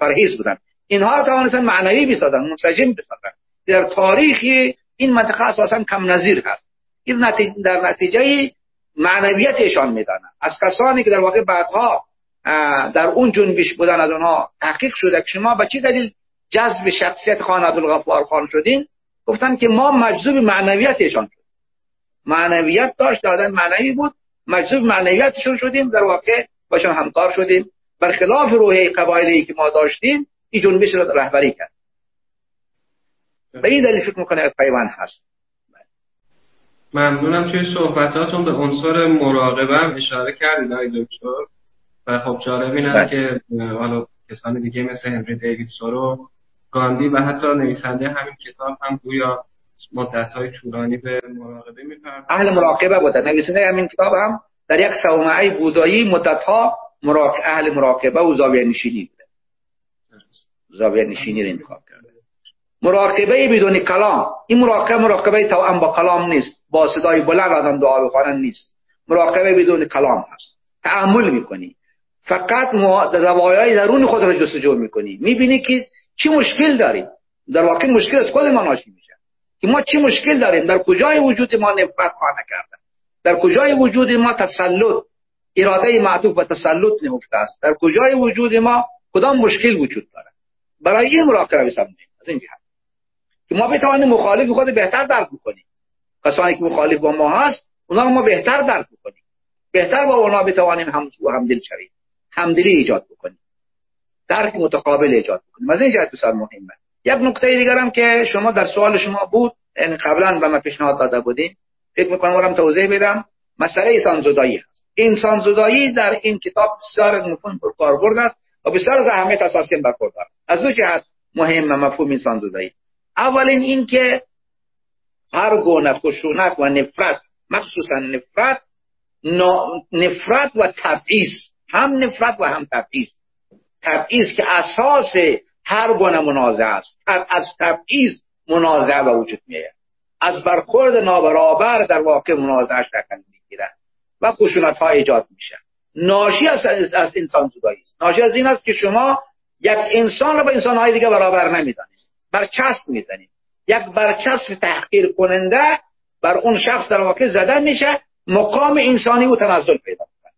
پرهیز بودن. اینها توانستن معنوی بسازن منسجم بسازن. در تاریخی این منطقه اساسا کم نظیر هست. این در نتیجه معنویت ایشان می‌دانن از کسانی که در واقع بعدها در اون جنبش بودن از اونها تحقیق شده که شما به چی دلیل جذب شخصیت خان عبدالغفار خان شدین؟ گفتن که ما مجذوب معنویت ایشان شد معنویت داشت آدم معنوی بود مجذوب معنویتشون شدیم در واقع باشون همکار شدیم. برخلاف روحی قبایلی که ما داشتیم این جنبش را رهبری کرد. به این دلیل فکر می‌کنه پیوند هست. ممنونم توی صحبتاتون به عنصر مراقبه هم اشاره کردید آقای دکتر. و خب جالب این است بله. که حالا کسان دیگه مثل هنری دیوید سورو گاندی و حتی نویسنده همین کتاب هم گویا مدت های طولانی به مراقبه می‌پردازن اهل مراقبه بوده نویسنده همین کتاب هم در یک صومعه بودایی مدت ها مراق... اهل مراقبه و زاویه نشینی. زاویه نشینی رو انتخاب کرده. مراقبه بدون کلام. این مراقبه مراقبه توأم با کلام نیست. با صدای بلند آدم دعا بخوانن نیست. مراقبه بدون کلام هست. تعامل می‌کنی. فقط زوایای درون خود را جستجو می‌کنی. می‌بینی که چی مشکل داریم. در واقع مشکل از خود ما ناشی میشه. که ما چی مشکل داریم؟ در کجای وجود ما نفرت خانه کرده در کجای وجود ما تسلط؟ اراده معطوف به تسلط نهفته است. در کجای وجود ما کدام مشکل وجود داره برای مراقبه بسازیم از این جهت. که ما بتوانیم مخالف خود بهتر درک کنیم کسانی که مخالف با ما هست اونا ما بهتر درک کنیم بهتر با اونا بتوانیم هم همدل شویم. همدلی ایجاد بکنیم. درک متقابل ایجاد بکنیم. از این جهت بسیار مهمه. یک نکته دیگر هم که شما در سوال شما بود این یعنی قبلا به ما پیشنهاد داده بودین. فکر می‌کنم برم توضیح بدم. مسئله انسان زدایی هست. انسان زدایی در این کتاب بسیار مفهوم پر کاربرد است. و بسیار از اهمیت اساسی برخوردار از دو جهت مهم مفهوم انسان زدایی اولین این که هر گونه خشونت و نفرت مخصوصا نفرت نفرت و تبعیض. هم نفرت و هم تبعیض. تبعیض که اساس هر گونه منازعه است. از تبعیض منازعه به وجود میاد از برخورد نابرابر در واقع منازعه شکل می‌گیره و خشونت ها ایجاد میشه ناشی از, از انسان زدایی است. ناشی از این است که شما یک انسان رو با انسان های دیگه برابر نمی‌دانید. برچسب می‌زنید. یک برچسب تحقیر کننده بر اون شخص در واقع زده میشه. مقام انسانی او تنزل پیدا کنه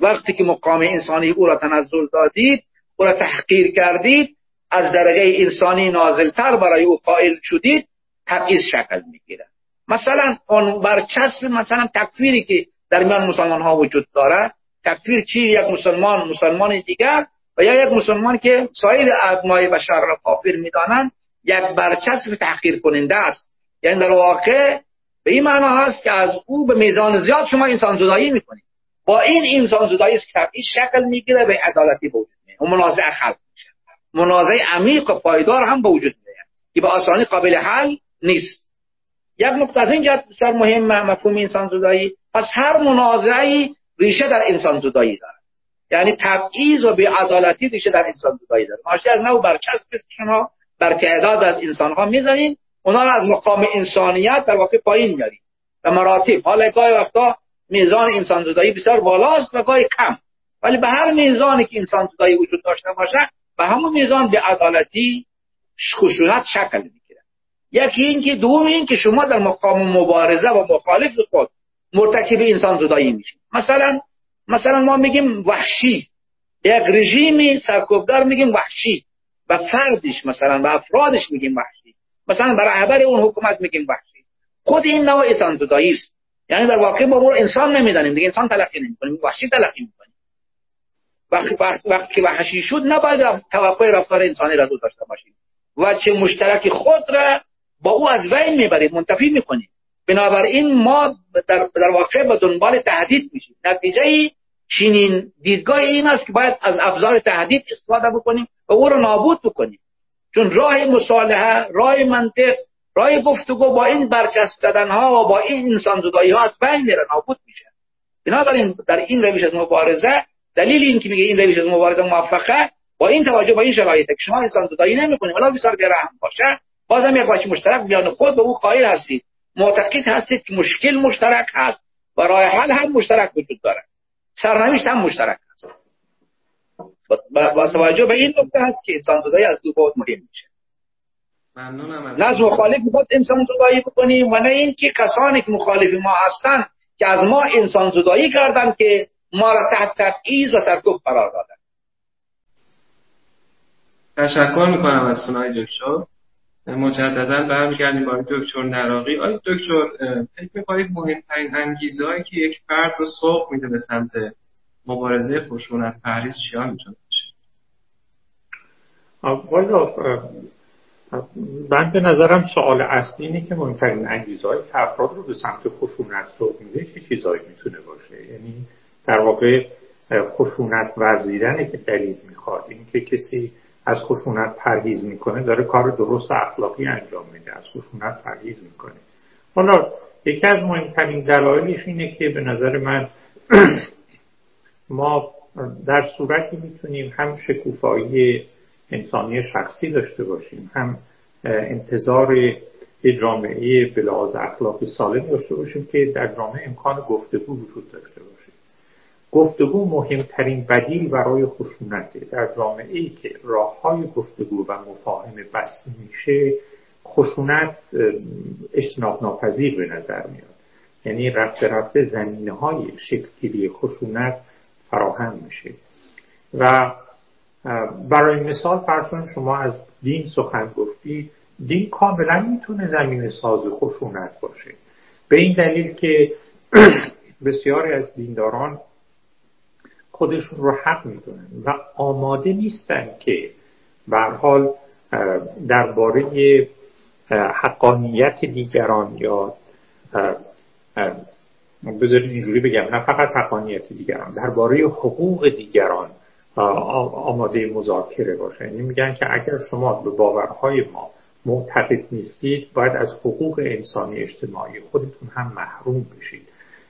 وقتی که مقام انسانی او را تنزل دادید او را تحقیر کردید از درجه انسانی نازلتر برای او قائل شدید تبعیض شکل می‌گیره مثلا اون برچسب مثلا تکفیری که در میان مسلمان ها وجود داره. تکفیر چی؟ یک مسلمان مسلمان دیگر و یا یک مسلمان که سایر ابنای بشر را کافر می‌دانند یک برچسب تحقیر کننده است. یعنی در واقع به این معنا هست که از او به میزان زیاد شما انسان زدایی می‌کنید. با این انسان زدایی است که این شکل می‌گیره به عدالتی به وجود میاد و منازعه خلق میشه. منازعه عمیق و پایدار هم به وجود میاد که به آسانی قابل حل نیست. یک نکته از این جهت بسیار مهم مفهوم انسان زدایی پس هر منازعی ریشه در انسان زدایی داره. یعنی تبعیض و بی‌عدالتی ریشه در انسان زدایی داره. ماشی از نوع برچسب شما بر تعداد از انسان ها می‌زنین اونا رو از مقام انسانیت در واقع پایین میارید و مراتب. حالا گاهی وقتا میزان انسان زدایی بسیار بالاست و گاهی کم. ولی به هر میزانی که انسان زدایی وجود داشته باشه به همون میزان به عدالتی خشونت شکل می‌گیره. یکی این که دوم این که شما در مقام مبارزه و مخالف خود مرتکب انسان زدایی میشید. مثلا مثلا ما میگیم وحشی. یک رژیمی سرکوبدار میگیم وحشی و فردش مثلا و افرادش میگیم وحشی. مثلا برای رهبر اون حکومت میگیم وحشی. خود این نوع انسان زدایی است. یعنی در واقع ما انسان نمی‌دانیم. دیگه انسان تلقی نمی‌کنیم. وحشی تلقی می‌کنیم. وقتی وقتی وقتی وحشی شد نباید توقع رفتار انسانی را داشته باشیم. و چه مشترک خود را با او از بین می‌بریم منتفی می‌کنیم بنابراین ما در, در واقع به دنبال تهدید میشیم. نتیجه چنین دیدگاه این است که باید از ابزار تهدید استفاده بکنیم و او را نابود بکنیم. چون راه مصالحه راه منطق راه گفتگو با این برچسب ها و با این انسان زدایی ها از بین میره نابود میشه. بنابراین در این روش از مبارزه دلیل این که میگه این روش از مبارزه موفقه با این توجه با این شرایط که شما انسان زدایی نمی‌کنید ولی بسیار هم باشه بازم یک واژه مشترک بیان. خود به او قائل هستید. معتقد هستید که مشکل مشترک هست. و راه حل هم مشترک وجود داره. سرنوشت هم مشترک هست. با توجه به این نکته هست که انسان زدایی از دو بعد مهم میشه. نه مخالف باید انسان زدایی بکنیم و نه اینکه کسانی که مخالف ما هستن که از ما انسان زدایی کردن که ما را تحت تبعیض و سرکوب قرار دادن تشکر می‌کنم از سنای دکتر مجددا برمیگردیم با دکتر نراقی. آیا دکتر فکر می‌کنید مهمترین انگیزه که یک فرد رو سوق میده به سمت مبارزه خشونت پرهیز چیا می‌تونه باشه؟ والا من به نظرم سوال اصلی اینه که مهمترین انگیزه های که افراد رو به سمت خشونت سوق میده چه چیزایی می‌تونه باشه؟ یعنی در واقع خشونت ورزیدنه که دلیل می‌خواد. اینکه کسی از خشونت پرهیز می‌کنه داره کار درست اخلاقی انجام میده از خشونت پرهیز می‌کنه. حالا یکی از مهمترین دلایلش اینه که به نظر من ما در صورتی می‌تونیم هم شکوفایی انسانی شخصی داشته باشیم هم انتظار یه جامعه بلاز اخلاقی سالم داشته باشیم که در جامعه امکان گفتگو وجود داشته باشه. گفتگو مهمترین بدیل برای خشونته در جامعه ای که راه های گفتگو و مفاهمه بسته میشه خشونت اجتناب ناپذیر به نظر میاد. یعنی رفته رفته زمینه های شکلگیری خشونت فراهم میشه. و برای مثال فرض شما از دین سخن گفتی دین کاملا می‌تونه زمین ساز خشونت باشه. به این دلیل که بسیاری از دینداران خودشون رو حق می‌دونن و آماده نیستن که به حال درباره حقانیت دیگران یا بذارید اینجوری بگم نه فقط حقانیت دیگران درباره حقوق دیگران آماده مذاکره باشه. یعنی میگن که اگر شما به باورهای ما معتقد نیستید باید از حقوق انسانی اجتماعی خودتون هم محروم بشید.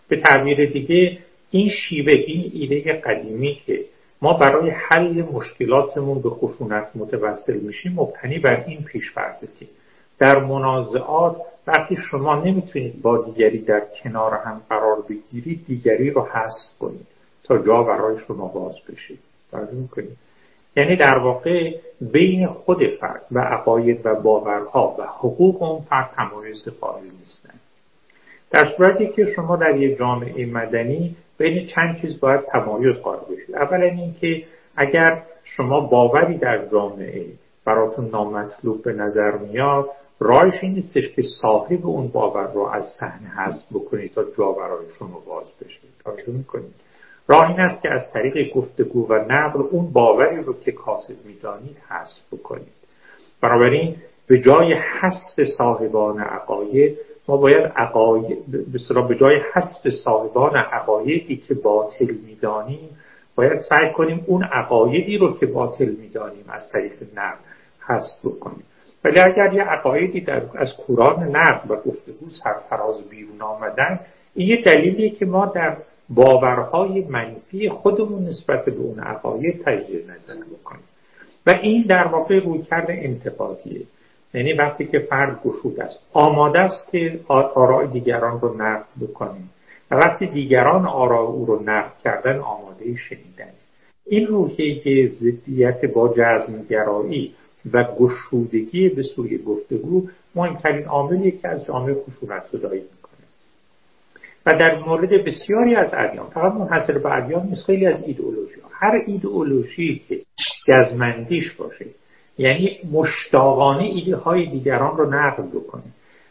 به تعبیر دیگه این شیوه این ایده قدیمی که ما برای حل مشکلاتمون به خشونت متوسل میشیم مبتنی بر این پیشفرزه که در منازعات وقتی شما نمی‌تونید با دیگری در کنار هم قرار بگیرید دیگری رو حذف کنید تا جا برای شما باز بشه. می‌کنید یعنی در واقع بین خود فرد و عقاید و باورها و حقوق اون فرد تمایز قائل نیستند در صورتی که شما در یک جامعه مدنی بین چند چیز باید تمایز قائل بشید اولا اینکه اگر شما باوری در جامعه براتون نامطلوب به نظر میاد راهش این نیستش که صاحب اون باور رو از صحنه حذف بکنید تا جا برای شما باز بشه. توجه می‌کنید. راه این است که از طریق گفتگو و نقل اون باوری رو که کاسب می‌دانید حذف بکنید. بنابراین به جای حذف صاحبان عقاید ما باید عقاید به جای حسب صاحبان عقایدی که باطل می‌دانیم باید سعی کنیم اون عقایدی رو که باطل می‌دانیم از طریق نقد حسب بکنیم. ولی اگر یه عقایدی در از کوران نقد و گفتگو سرفراز بیرون آمدن این یه دلیلیه که ما در باورهای منفی خودمون نسبت به اون عقاید تجدید نظر بکنیم. و این در واقع رویکرد انتقادیه. یعنی وقتی که فرد گشود است. آماده است که آراء دیگران رو نقد بکنه و وقتی دیگران آراء او رو نقد کردن آماده شنیدن. این روحیه ضدیت با جزمگرایی و گشودگی به سوی گفتگو مهمترین عاملی که از جامعه خشونت زدایی می‌کنه. و در مورد بسیاری از ادیان فقط منحصر به ادیان نیست خیلی از ایدئولوژی هر ایدئولوژی که جزمندیش باشه یعنی مشتاقانه ایده های دیگران رو نقل بکنه.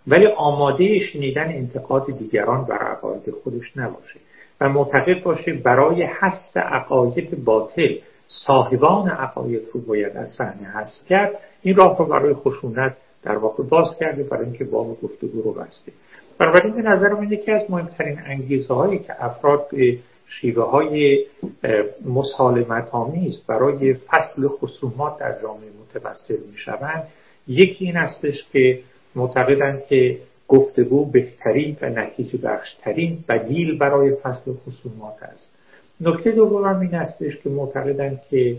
ولی آماده شنیدن انتقاد دیگران بر عقاید خودش نباشه. و معتقد باشه برای حست عقاید باطل صاحبان عقاید رو باید از صحنه حذف کرد. این راه رو برای خشونت در واقع باز کرده برای اینکه باب گفتگو رو بسته. بنابراین به نظر من یکی از مهمترین انگیزه هایی که افراد به شیوه های مسالمت برای فصل خصومات در جامعه متوسل می شوند یکی این استش که معتقدند که گفتگو بهترین و نتیجه بخشترین بدیل برای فصل خصومات است. نکته دوم این استش که معتقدند که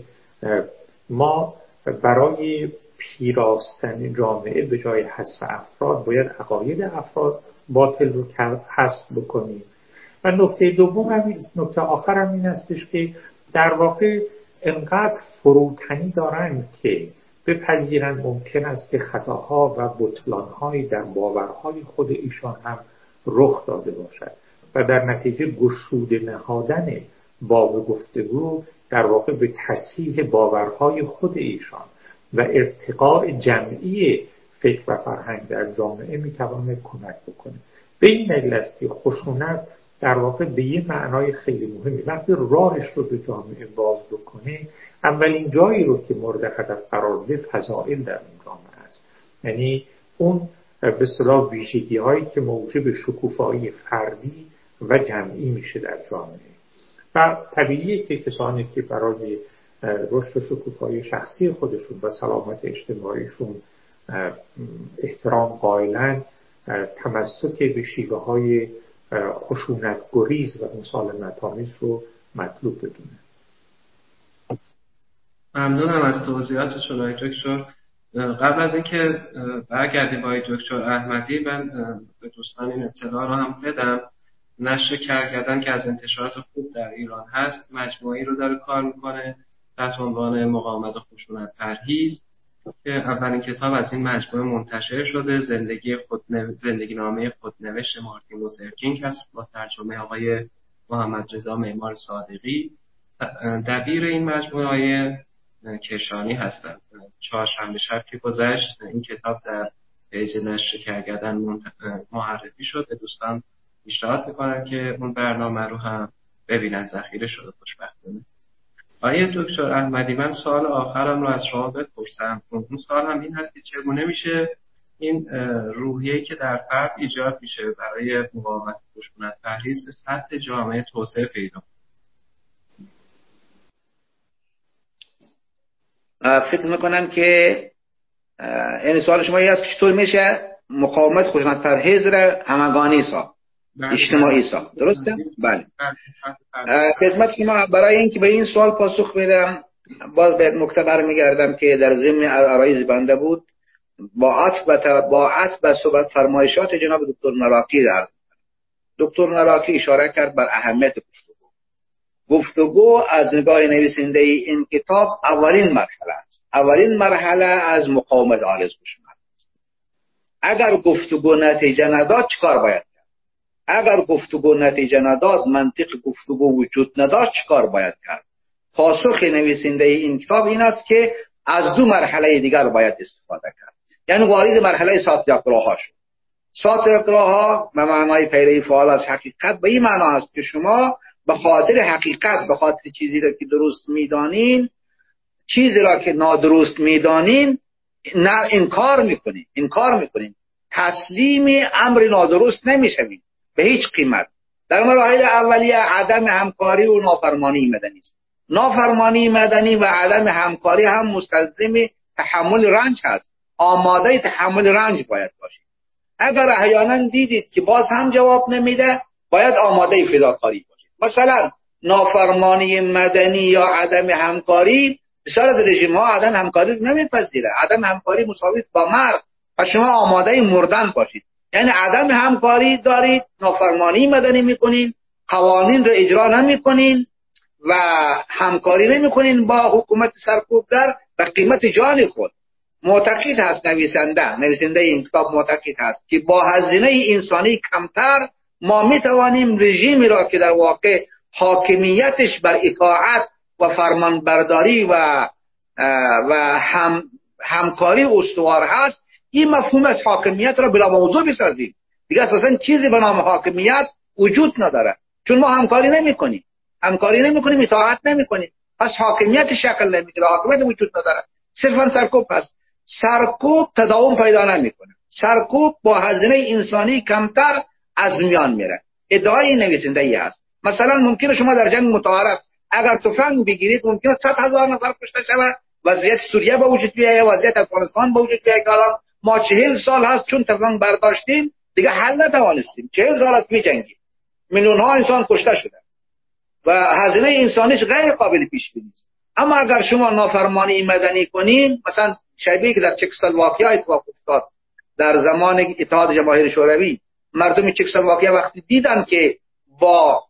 ما برای پیراستن جامعه به جای حذف افراد باید عقاید افراد باطل رو حذف بکنیم. و نکته دوم هم نکته آخر هم این هستش که در واقع انقدر فروتنی دارند که بپذیرند ممکن است که خطاها و بطلانهایی در باورهای خود ایشان هم رخ داده باشد و در نتیجه گشوده نهادن باب گفتگو در واقع به تصحیح باورهای خود ایشان و ارتقاء جمعی فکر و فرهنگ در جامعه می‌تواند کمک بکنه. به این دلیل است که خشونت در واقع به یه معنای خیلی مهمی وقتی راهش رو به جامعه باز بکنه اولین جایی رو که مورد هدف قرار بده فضائل در اون جامعه است. یعنی اون به صلاح ویژگی هایی که موجب شکوفایی فردی و جمعی میشه در جامعه. و طبیعیه که کسانی که برای رشد و شکوفایی شخصی خودشون و سلامت اجتماعیشون احترام قائلن تمسک به شیوه های خشونت گریز و مسالمت رو مطلوب بدونه ممنونم از توضیحاتشون آقای دکتر. قبل از اینکه برگردیم با دکتر احمدی من به دوستان این اطلاع رو هم بدم. نشر کرگردن که از انتشارات خوب در ایران هست مجموعی رو داره کار می‌کنه تحت عنوان مقاومت خشونت پرهیز. که اولین کتاب از این مجموعه منتشر شده زندگی خود زندگی نامه خودنوشت مارتین لوتر هست با ترجمه آقای محمد رضا معمار صادقی. دبیر این مجموعه کشانی هستند چهارشنبه شب که گذشت این کتاب در پیج نشر کرگدن معرفی شد. دوستان پیشنهاد می‌کنن که اون برنامه رو هم ببینن ذخیره شده خوشبختانه. آیا دکتر احمدی من سوال آخرم رو از شما بپرسم. اون سوال هم این هست که چگونه میشه این روحیه که در فرد ایجاد میشه برای مقاومت خشونت پرهیز به سطح جامعه توسعه پیدا فکر می‌کنم که این سوال شما است که چطور میشه مقاومت خشونت پرهیز را همگانی ساخت بله. اجتماعی ساخت درسته؟ بله, بله. خدمت شما برای اینکه به این سوال پاسخ بدم باز به نکته برمیگردم که در ضمن عرایز بنده بود با عطف با عطف به صحبت فرمایشات جناب دکتر نراقی در دکتر نراقی اشاره کرد بر اهمیت گفتگو از نگاه نویسنده این کتاب اولین مرحله است. اولین مرحله از مقاومت آلز خشونت اگر گفتگو نتیجه نداد چکار باید اگر گفتگو نتیجه نداد منطق گفتگو وجود نداشت چکار باید کرد؟ پاسخ نویسنده این کتاب این است که از دو مرحله دیگر باید استفاده کرد. یعنی وارد مرحله سات ها شد. سات ها به معنای پیره فعال از حقیقت به این معنا است که شما به خاطر حقیقت به خاطر چیزی را که درست می‌دانین چیزی را که نادرست می‌دانین نه انکار می‌کنین انکار می‌کنین. تسلیم امر نادرست نمی‌شوید به هیچ قیمت. در مراحل اولیه عدم همکاری و نافرمانی مدنی است. نافرمانی مدنی و عدم همکاری هم مستلزم تحمل رنج هست. آماده تحمل رنج باید باشید. اگر احیانا دیدید که باز هم جواب نمیده باید آماده فداکاری باشید مثلا نافرمانی مدنی یا عدم همکاری بسیار از رژیم ها عدم همکاری نمیپذیره. عدم همکاری مساوی با مرد. و شما آماده مردن باشید. یعنی عدم همکاری دارید نافرمانی مدنی می‌کنین قوانین رو اجرا نمی‌کنین و همکاری نمی‌کنین با حکومت سرکوبگر و قیمت جان خود. معتقد هست نویسنده نویسنده این کتاب معتقد هست که با هزینه انسانی کمتر ما می‌توانیم رژیمی را که در واقع حاکمیتش بر اطاعت و فرمانبرداری و و هم همکاری استوار هست این مفهوم از حاکمیت را بلا موضوع بسازیم. دیگه اساسا چیزی به نام حاکمیت وجود نداره. چون ما همکاری نمی‌کنیم. همکاری نمی‌کنیم اطاعت نمی‌کنیم. پس حاکمیت شکل نمی‌گیره. حاکمیت وجود نداره. صرفا سرکوب هست. سرکوب تداوم پیدا نمی‌کنه. سرکوب با هزینه انسانی کمتر از میان میره. ادعای نویسنده ای هست. مثلا ممکنه شما در جنگ متعارف اگر تفنگ بگیرید ممکنه صد هزار نفر کشته شود. وضعیت سوریه به وجود بیاید وضعیت افغانستان به وجود بیاید. ما چهل سال هست چون تفنگ برداشتیم دیگه حل نتوانستیم. چهل سال است میجنگیم میلیون ها انسان کشته شده. و هزینه انسانیش غیر قابل پیش بینی است اما اگر شما نافرمانی مدنی کنین مثلا شبیه که در چکسلواکیا اتفاق افتاد در زمان اتحاد جماهیر شوروی مردم چکسلواکیا وقتی دیدن که با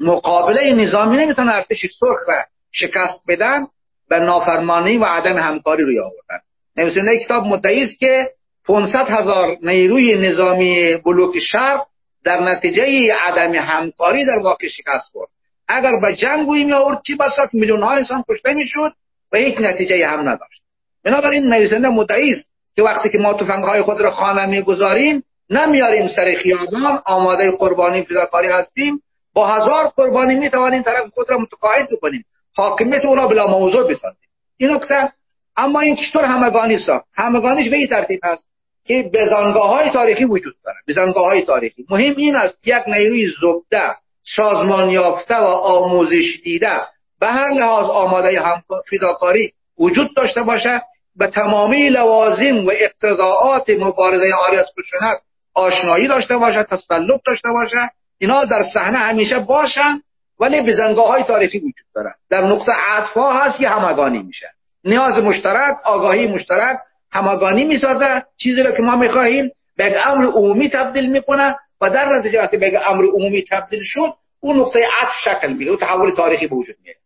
مقابله نظامی نمی‌تونن ارتش سرخ را شکست بدن به نافرمانی و عدم همکاری روی آوردن. نویسنده کتاب مدعی است که 500 هزار نیروی نظامی بلوک شرق در نتیجه عدم همکاری در واقع شکست خورد. اگر به جنگ می آورد چی بسات میلیون ها انسان کشته می‌شد و هیچ نتیجه هم نداشت. بنابراین نویسنده مدعی است که وقتی که ما تفنگ های خود را خانه می‌گذاریم نمیاریم سر خیابان آماده قربانی فداکاری هستیم. با هزار قربانی می توانیم طرف خود را متقاعد بکنیم. حاکمیت او را بلا موضوع بسازیم. این نکته. اما این چطور همگانی ساخت همگانیش به این ترتیب هست که بزنگاه های تاریخی وجود دارد بزنگاه های تاریخی. مهم این است یک نیروی زبده سازمان یافته و آموزش دیده به هر لحاظ آماده هم فداکاری وجود داشته باشه. به تمامی لوازم و اقتضاعات مبارزه آری از خشونت آشنایی داشته باشه تسلط داشته باشه اینا در صحنه همیشه باشن ولی بزنگاه های تاریخی وجود دارن. در نقطه عطفا هست که همگانی میشه. نیاز مشترک آگاهی مشترک همگانی می‌سازه. چیزی را که ما می‌خواهیم به امر عمومی تبدیل می‌کنه و در نتیجه وقتی به امر عمومی تبدیل شد اون نقطه عطف شکل میده و تحول تاریخی به وجود میاد.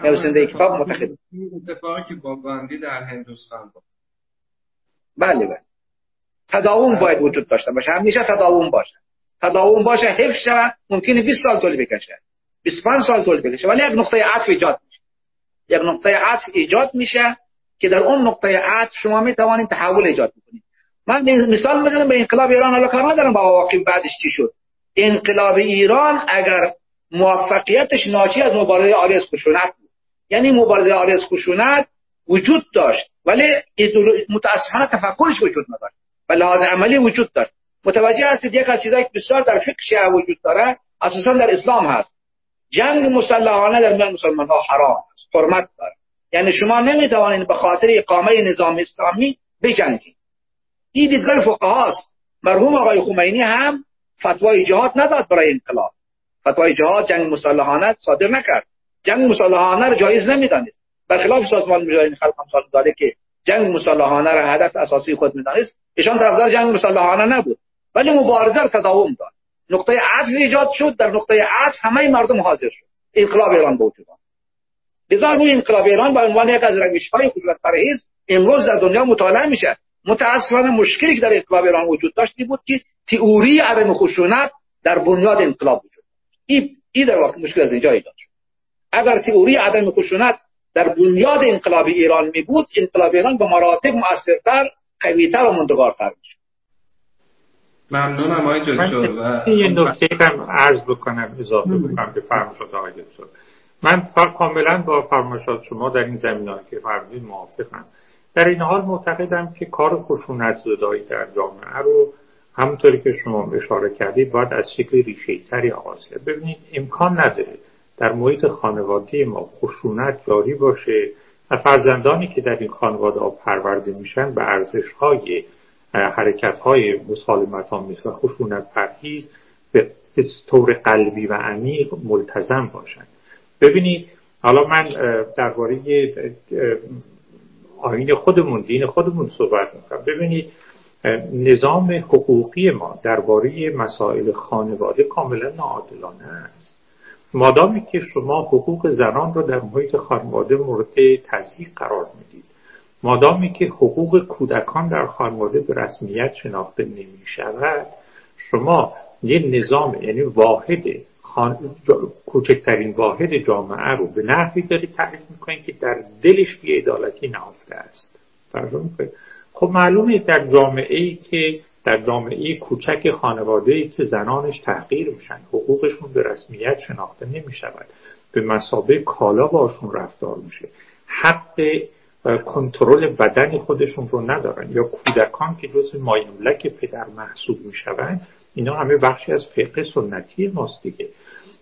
نویسنده کتاب متخد اتفاقی که با گاندی در هندوستان بود. بله بله. تداوم باید وجود داشته باشه. همیشه تداوم باشه. تداوم باشه حفظ شود ممکنه 20 سال طول بکشه. 25 سال طول بکشه. ولی یک نقطه عطف ایجاد میشه. یک نقطه عطف ایجاد میشه که در اون نقطه عطف شما می توانید تحول ایجاد کنید من مثال می‌زنم به انقلاب ایران. حالا کار ندارم با عواقب بعدش چی شد. انقلاب ایران اگر موفقیتش ناشی از مبارزه آری از خشونت بود. یعنی مبارزه آری از خشونت وجود داشت. ولی متاسفانه تفکرش وجود نداشت. و لحاظ عملی وجود داشت متوجه هستید یک از که بسیار در فکر شیعه وجود داره اساسا در اسلام هست. جنگ مسلحانه در میان مسلمان ها حرام است حرمت داره. یعنی شما نمی‌توانید به خاطر اقامه نظام اسلامی بجنگید. این دیدگاه فقها است. مرحوم آقای خمینی هم فتوای جهاد نداد برای انقلاب. فتوای جهاد جنگ مسلحانه صادر نکرد. جنگ مسلحانه را جایز نمی‌دانست. برخلاف سازمان مجاهدین خلق امثال داره که جنگ مسلحانه را هدف اساسی خود می‌دانست. ایشان طرفدار جنگ مسلحانه نبود. ولی مبارزه را تداوم داد. نقطه عطف ایجاد شد. در نقطه عطف همه مردم حاضر شد. انقلاب ایران به وجود لذا روی انقلاب ایران به عنوان یک از روش های خشونت پرهیز امروز در دنیا مطالعه میشه. متاسفانه مشکلی که در انقلاب ایران وجود داشتی بود که تئوری عدم خشونت در بنیاد انقلاب وجود این ای در واقع مشکل از اینجا ایجاد شد. اگر تئوری عدم خشونت در بنیاد انقلاب ایران می بود انقلاب ایران به مراتب مؤثرتر قویتر و مندگارتر می‌شد ممنونم آقای دکتر و یه نکته هم عرض بکنم اضافه بکنم به فرمایشات آقای دکتر من کاملا با فرمایشات شما در این زمینه که فرمودید موافقم. در این حال معتقدم که کار خشونت زدایی در جامعه رو همونطوری که شما اشاره کردید باید از شکل ریشه تری آغاز کرد. ببینید امکان نداره در محیط خانواده ما خشونت جاری باشه و فرزندانی که در این خانواده ها پرورده میشن به ارزش های حرکت های مسالمت و خشونت پرهیز به طور قلبی و عمیق ملتزم باشند ببینید حالا من درباره آین خودمون دین خودمون صحبت می‌کنم. ببینید نظام حقوقی ما درباره مسائل خانواده کاملا ناعادلانه است. مادامی که شما حقوق زنان را در محیط خانواده مورد تضییق قرار می‌دید. مادامی که حقوق کودکان در خانواده به رسمیت شناخته نمی شود شما یه نظام یعنی واحد کوچکترین واحد جامعه رو به نحوی داری تعریف می‌کنید که در دلش بیعدالتی نهفته است. خب معلومه در جامعه ای که در جامعه کوچک خانواده ای که زنانش تحقیر میشن حقوقشون به رسمیت شناخته نمی‌شود. به مسابه کالا باشون رفتار میشه. حق کنترل بدن خودشون رو ندارن. یا کودکان که جز مایمولک پدر محسوب می‌شوند اینا همه بخشی از فقه سنتی ماست دیگه.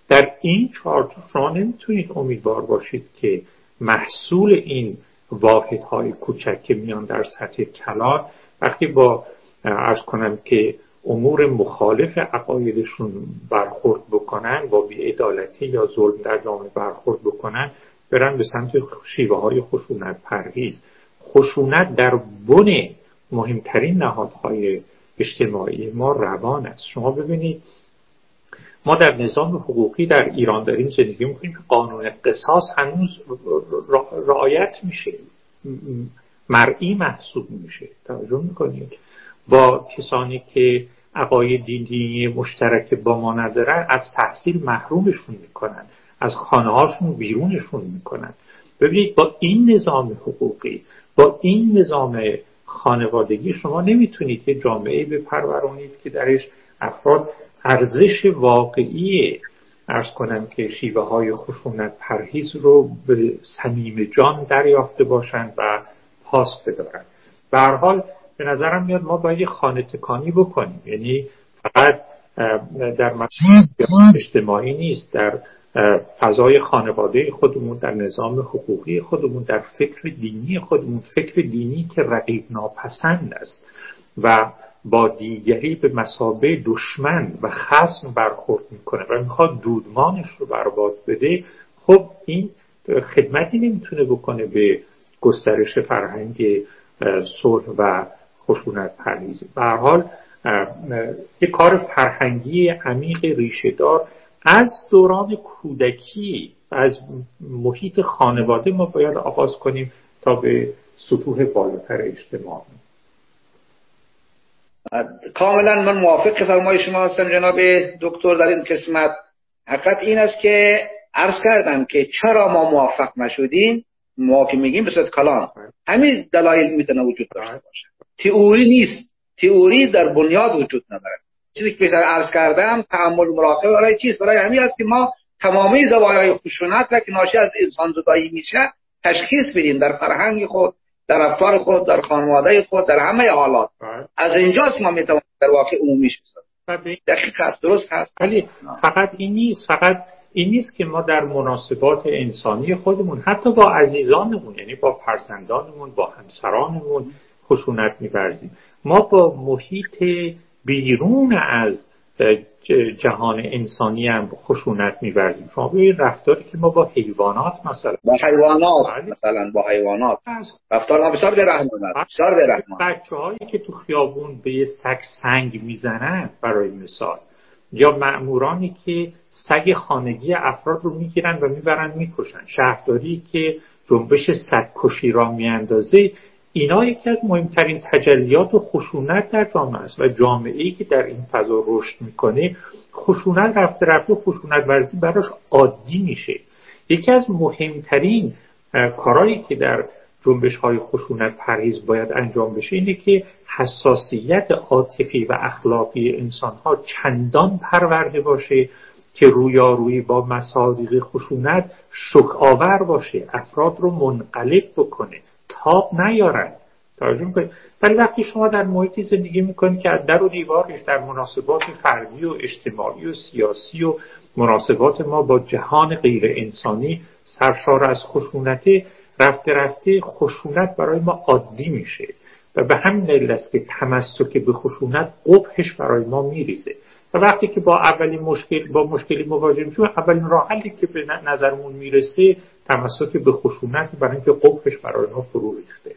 در این چارچوب شما نمی‌تونید امیدوار باشید که محصول این واحدهای کوچک که میان در سطح کلان وقتی با ارز کنم که امور مخالف عقایدشون برخورد بکنن با بیعدالتی یا ظلم در جامعه برخورد بکنن برن به سمت شیوه های خشونت پرهیز. خشونت در بن مهمترین نهادهای اجتماعی ما روان است. شما ببینید ما در نظام حقوقی در ایران داریم زندگی می‌کنیم که قانون قصاص هنوز رعایت میشه. مرئی محسوب میشه. توجه می‌کنید؟ با کسانی که عقاید دینی مشترک با ما ندارن از تحصیل محرومشون می‌کنن از خانه هاشون بیرونشون می‌کنن. ببینید با این نظام حقوقی با این نظام خانوادگی شما نمی‌تونید یه جامعه بپرورونید که درش افراد ارزش واقعی ارز کنم که شیوه های خشونت پرهیز رو به صمیم جان دریافته باشند و پاس بدارن. به حال به نظرم میاد ما باید خانه تکانی بکنیم. یعنی فقط در اجتماعی نیست در فضای خانواده خودمون در نظام حقوقی خودمون در فکر دینی خودمون. فکر دینی که رقیب ناپسند است و با دیگری به مسابه دشمن و خصم برخورد می‌کنه و می‌خواد دودمانش رو برباد بده خب این خدمتی نمی‌تونه بکنه به گسترش فرهنگ صلح و خشونت پرهیزی به هر حال یک کار فرهنگی عمیق ریشهدار از دوران کودکی از محیط خانواده ما باید آغاز کنیم تا به سطوح بالاتر اجتماع. کاملا من موافق فرمای شما هستم جناب دکتر در این قسمت. حقیقت این است که عرض کردم که چرا ما موافق نشدیم؟ ما که میگیم به صورت کلام همین دلایل می‌تونه وجود داشته باشه. تئوری نیست. تئوری در بنیاد وجود نداره. چیزی که پیش عرض کردم تعامل مراقبه برای چیست؟ برای همین است که ما تمامی زوایای خشونت را که ناشی از انسان زدایی میشه تشخیص بدیم در فرهنگ خود در رفتار خود در خانواده خود در همه حالات. بله. از اینجاست ما می‌توانیم در واقع عمومیش بسازیم دقیق هست درست هست. ولی فقط این نیست فقط این نیست که ما در مناسبات انسانی خودمون حتی با عزیزانمون یعنی با فرزندانمون با همسرانمون خشونت میورزیم ما با محیط بیرون از جهان انسانی هم خشونت میورزیم شما به رفتاری که ما با حیوانات مثلا با حیوانات بله. مثلا با حیوانات. رفتار بسیار به بسیار به بچه هایی که تو خیابون به یه سگ سنگ می‌زنن برای مثال یا مأمورانی که سگ خانگی افراد رو می‌گیرن و می‌برن می‌کشن. شهرداری که جنبش سگ کشی را میاندازه اینا یکی از مهمترین تجلیات و خشونت در جامعه است و جامعه ای که در این فضا رشد می‌کنه خشونت رفته رفته خشونت ورزی براش عادی میشه. یکی از مهمترین کارهایی که در جنبش های خشونت پرهیز باید انجام بشه اینه که حساسیت عاطفی و اخلاقی انسان ها چندان پرورده باشه که رویارویی با مصادیق خشونت شک آور باشه افراد رو منقلب بکنه. تاب نیارند توجه کنید ولی وقتی شما در محیطی زندگی می‌کنید که در و دیوارش در مناسبات فردی و اجتماعی و سیاسی و مناسبات ما با جهان غیر انسانی سرشار از خشونت رفته رفته خشونت برای ما عادی میشه. و به همین دلیل است که تمسک به خشونت قبحش برای ما میریزه. و وقتی که با اولین مشکل با مشکلی مواجه میشیم اولین راه حلی که به نظرمون می‌رسه تمسک به خشونت برای اینکه قبحش برای ما فرو ریخته.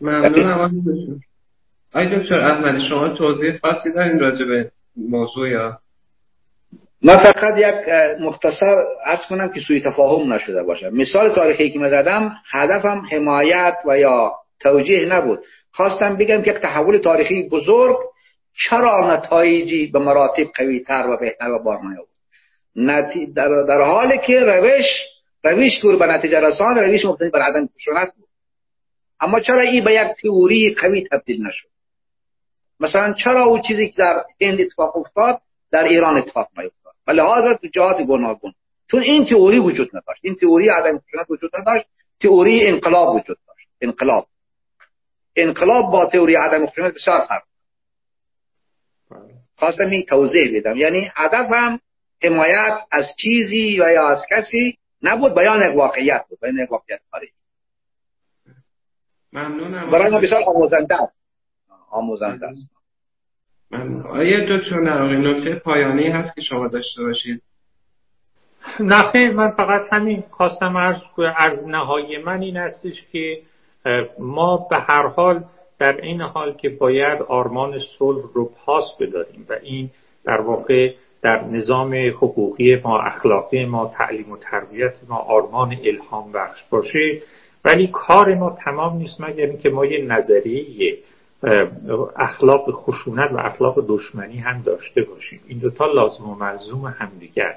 ممنونم آی دکتر. احمدی شما توضیح خاصی دارین راجع به موضوع یا؟ من فقط یک مختصر ارز کنم که سوی تفاهم نشده باشه. مثال تاریخی که من زدم هدفم حمایت و یا توجیه نبود. خواستم بگم که یک تحول تاریخی بزرگ چرا نتایجی به مراتب قوی تر و بهتر و بار در, در حالی که روش روش که به نتیجه رسان روش مبتنی بر عدم خشونت بود اما چرا این به یک تئوری قوی تبدیل نشد؟ مثلا چرا او چیزی که در هند اتفاق افتاد در ایران اتفاق نیفتاد؟ و لحاظ جهات گوناگون. چون این تئوری وجود نداشت. این تئوری عدم خشونت وجود نداشت. تئوری انقلاب وجود داشت. انقلاب. انقلاب با تئوری عدم خشونت بسیار فرق بله. خواستم این توضیح بدم. یعنی هدفم حمایت از چیزی یا از کسی نبود بیان یک واقعیت بود بیان یک واقعیت. خارجی ممنونم. برای ما بسیار آموزنده است. آموزنده است. آیا دکتر نراقی نکته پایانی هست که شما داشته باشید؟ نخیر من فقط همین خواستم از, از نهای من این استش که ما به هر حال در این حال که باید آرمان صلح رو پاس بداریم و این در واقع در نظام حقوقی ما اخلاقی ما تعلیم و تربیت ما آرمان الهام بخش باشه. ولی کار ما تمام نیست مگر اینکه ما یه نظریه اخلاق خشونت و اخلاق دشمنی هم داشته باشیم. این دوتا لازم و ملزوم همدیگر.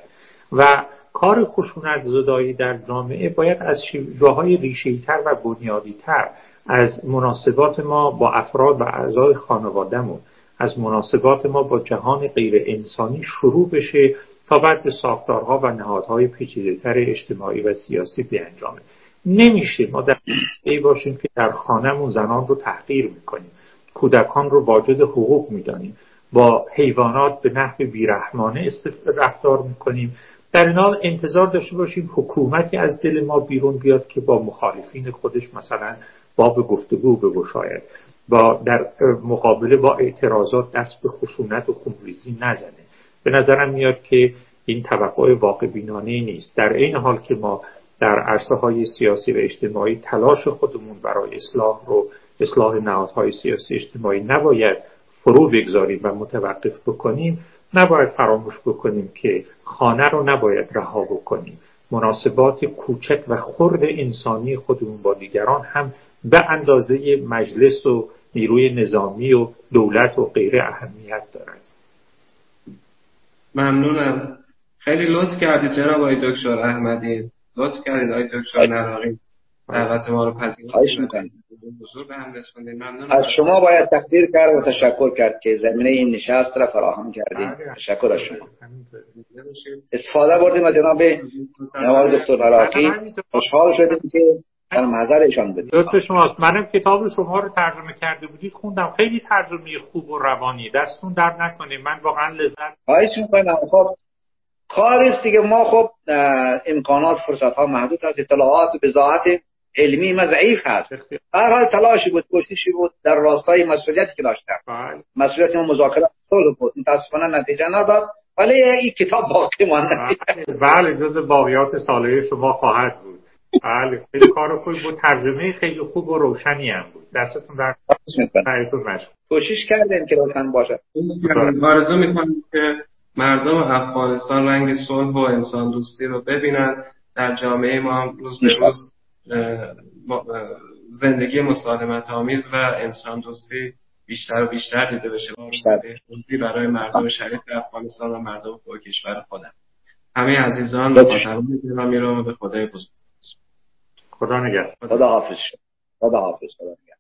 و کار خشونت زدایی در جامعه باید از جاهای ریشهیتر و بنیادیتر از مناسبات ما با افراد و اعضای خانوادهمون از مناسبات ما با جهان غیر انسانی شروع بشه تا بعد به ساختارها و نهادهای پیچیدهتر اجتماعی و سیاسی بیانجامه. نمیشه ما در ای باشیم که در خانهمون زنان رو تحقیر می‌کنیم. کودکان رو واجد حقوق می‌دانیم. با حیوانات به نحو بیرحمانه رفتار می‌کنیم. در این حال انتظار داشته باشیم حکومتی از دل ما بیرون بیاد که با مخالفین خودش مثلا باب گفتگو بگشاید. با در مقابله با اعتراضات دست به خشونت و خونریزی نزنه. به نظرم میاد که این توقع واقع بینانه نیست. در این حال که ما در عرصه های سیاسی و اجتماعی تلاش خودمون برای اصلاح رو اصلاح نهادهای سیاسی اجتماعی نباید فرو بگذاریم و متوقف بکنیم نباید فراموش بکنیم که خانه رو نباید رها بکنیم. مناسبات کوچک و خرد انسانی خودمون با دیگران هم به اندازه مجلس و نیروی نظامی و دولت و غیره اهمیت دارند ممنونم. خیلی لطف کردید جناب آقای دکتر احمدی. لطف کردید آقای دکتر نراقی. دعوت ما رو پذیرفتید از شما باید تقدیر کرد و تشکر کرد که زمینه این نشست را فراهم کردید. بله. تشکر از شما. استفاده بردیم از جناب جناب دکتر نراقی. خوشحال شدیم که در ایشان بدید. درست شماست. منم کتاب شما رو ترجمه کرده بودید خوندم. خیلی ترجمه خوب و روانی. دستون در نکنه. من واقعا لذت خواهش می‌کنم خب کاری است دیگه. ما خب امکانات فرصت ها محدود هست اطلاعات و بزاعت علمی ما ضعیف هست. هر حال تلاشی بود کوششی بود. در راستای مسئولیتی که داشتم. بله. مسئولیت ما مذاکره صلح بود. متاسفانه نتیجه نداد. ولی این کتاب باقی مانده. بله. جز باقیات ساله شما خواهد بود. بله خیلی کار خوبی بود. ترجمه خیلی خوب و روشنی هم بود. دستتون در کوشش کردیم که روشن باشه آرزو می‌کنم که مردم افغانستان رنگ صلح و انسان دوستی رو ببینن. در جامعه ما هم روز به روز زندگی مسالمت آمیز و انسان دوستی بیشتر و بیشتر دیده بشه. برای مردم شریف افغانستان و مردم کشور خودم. همه عزیزان مخاطبان گرامی رو به خدای بزرگ. خدا نگهدار. خدا حافظ خدا حافظ خدا نگهدار.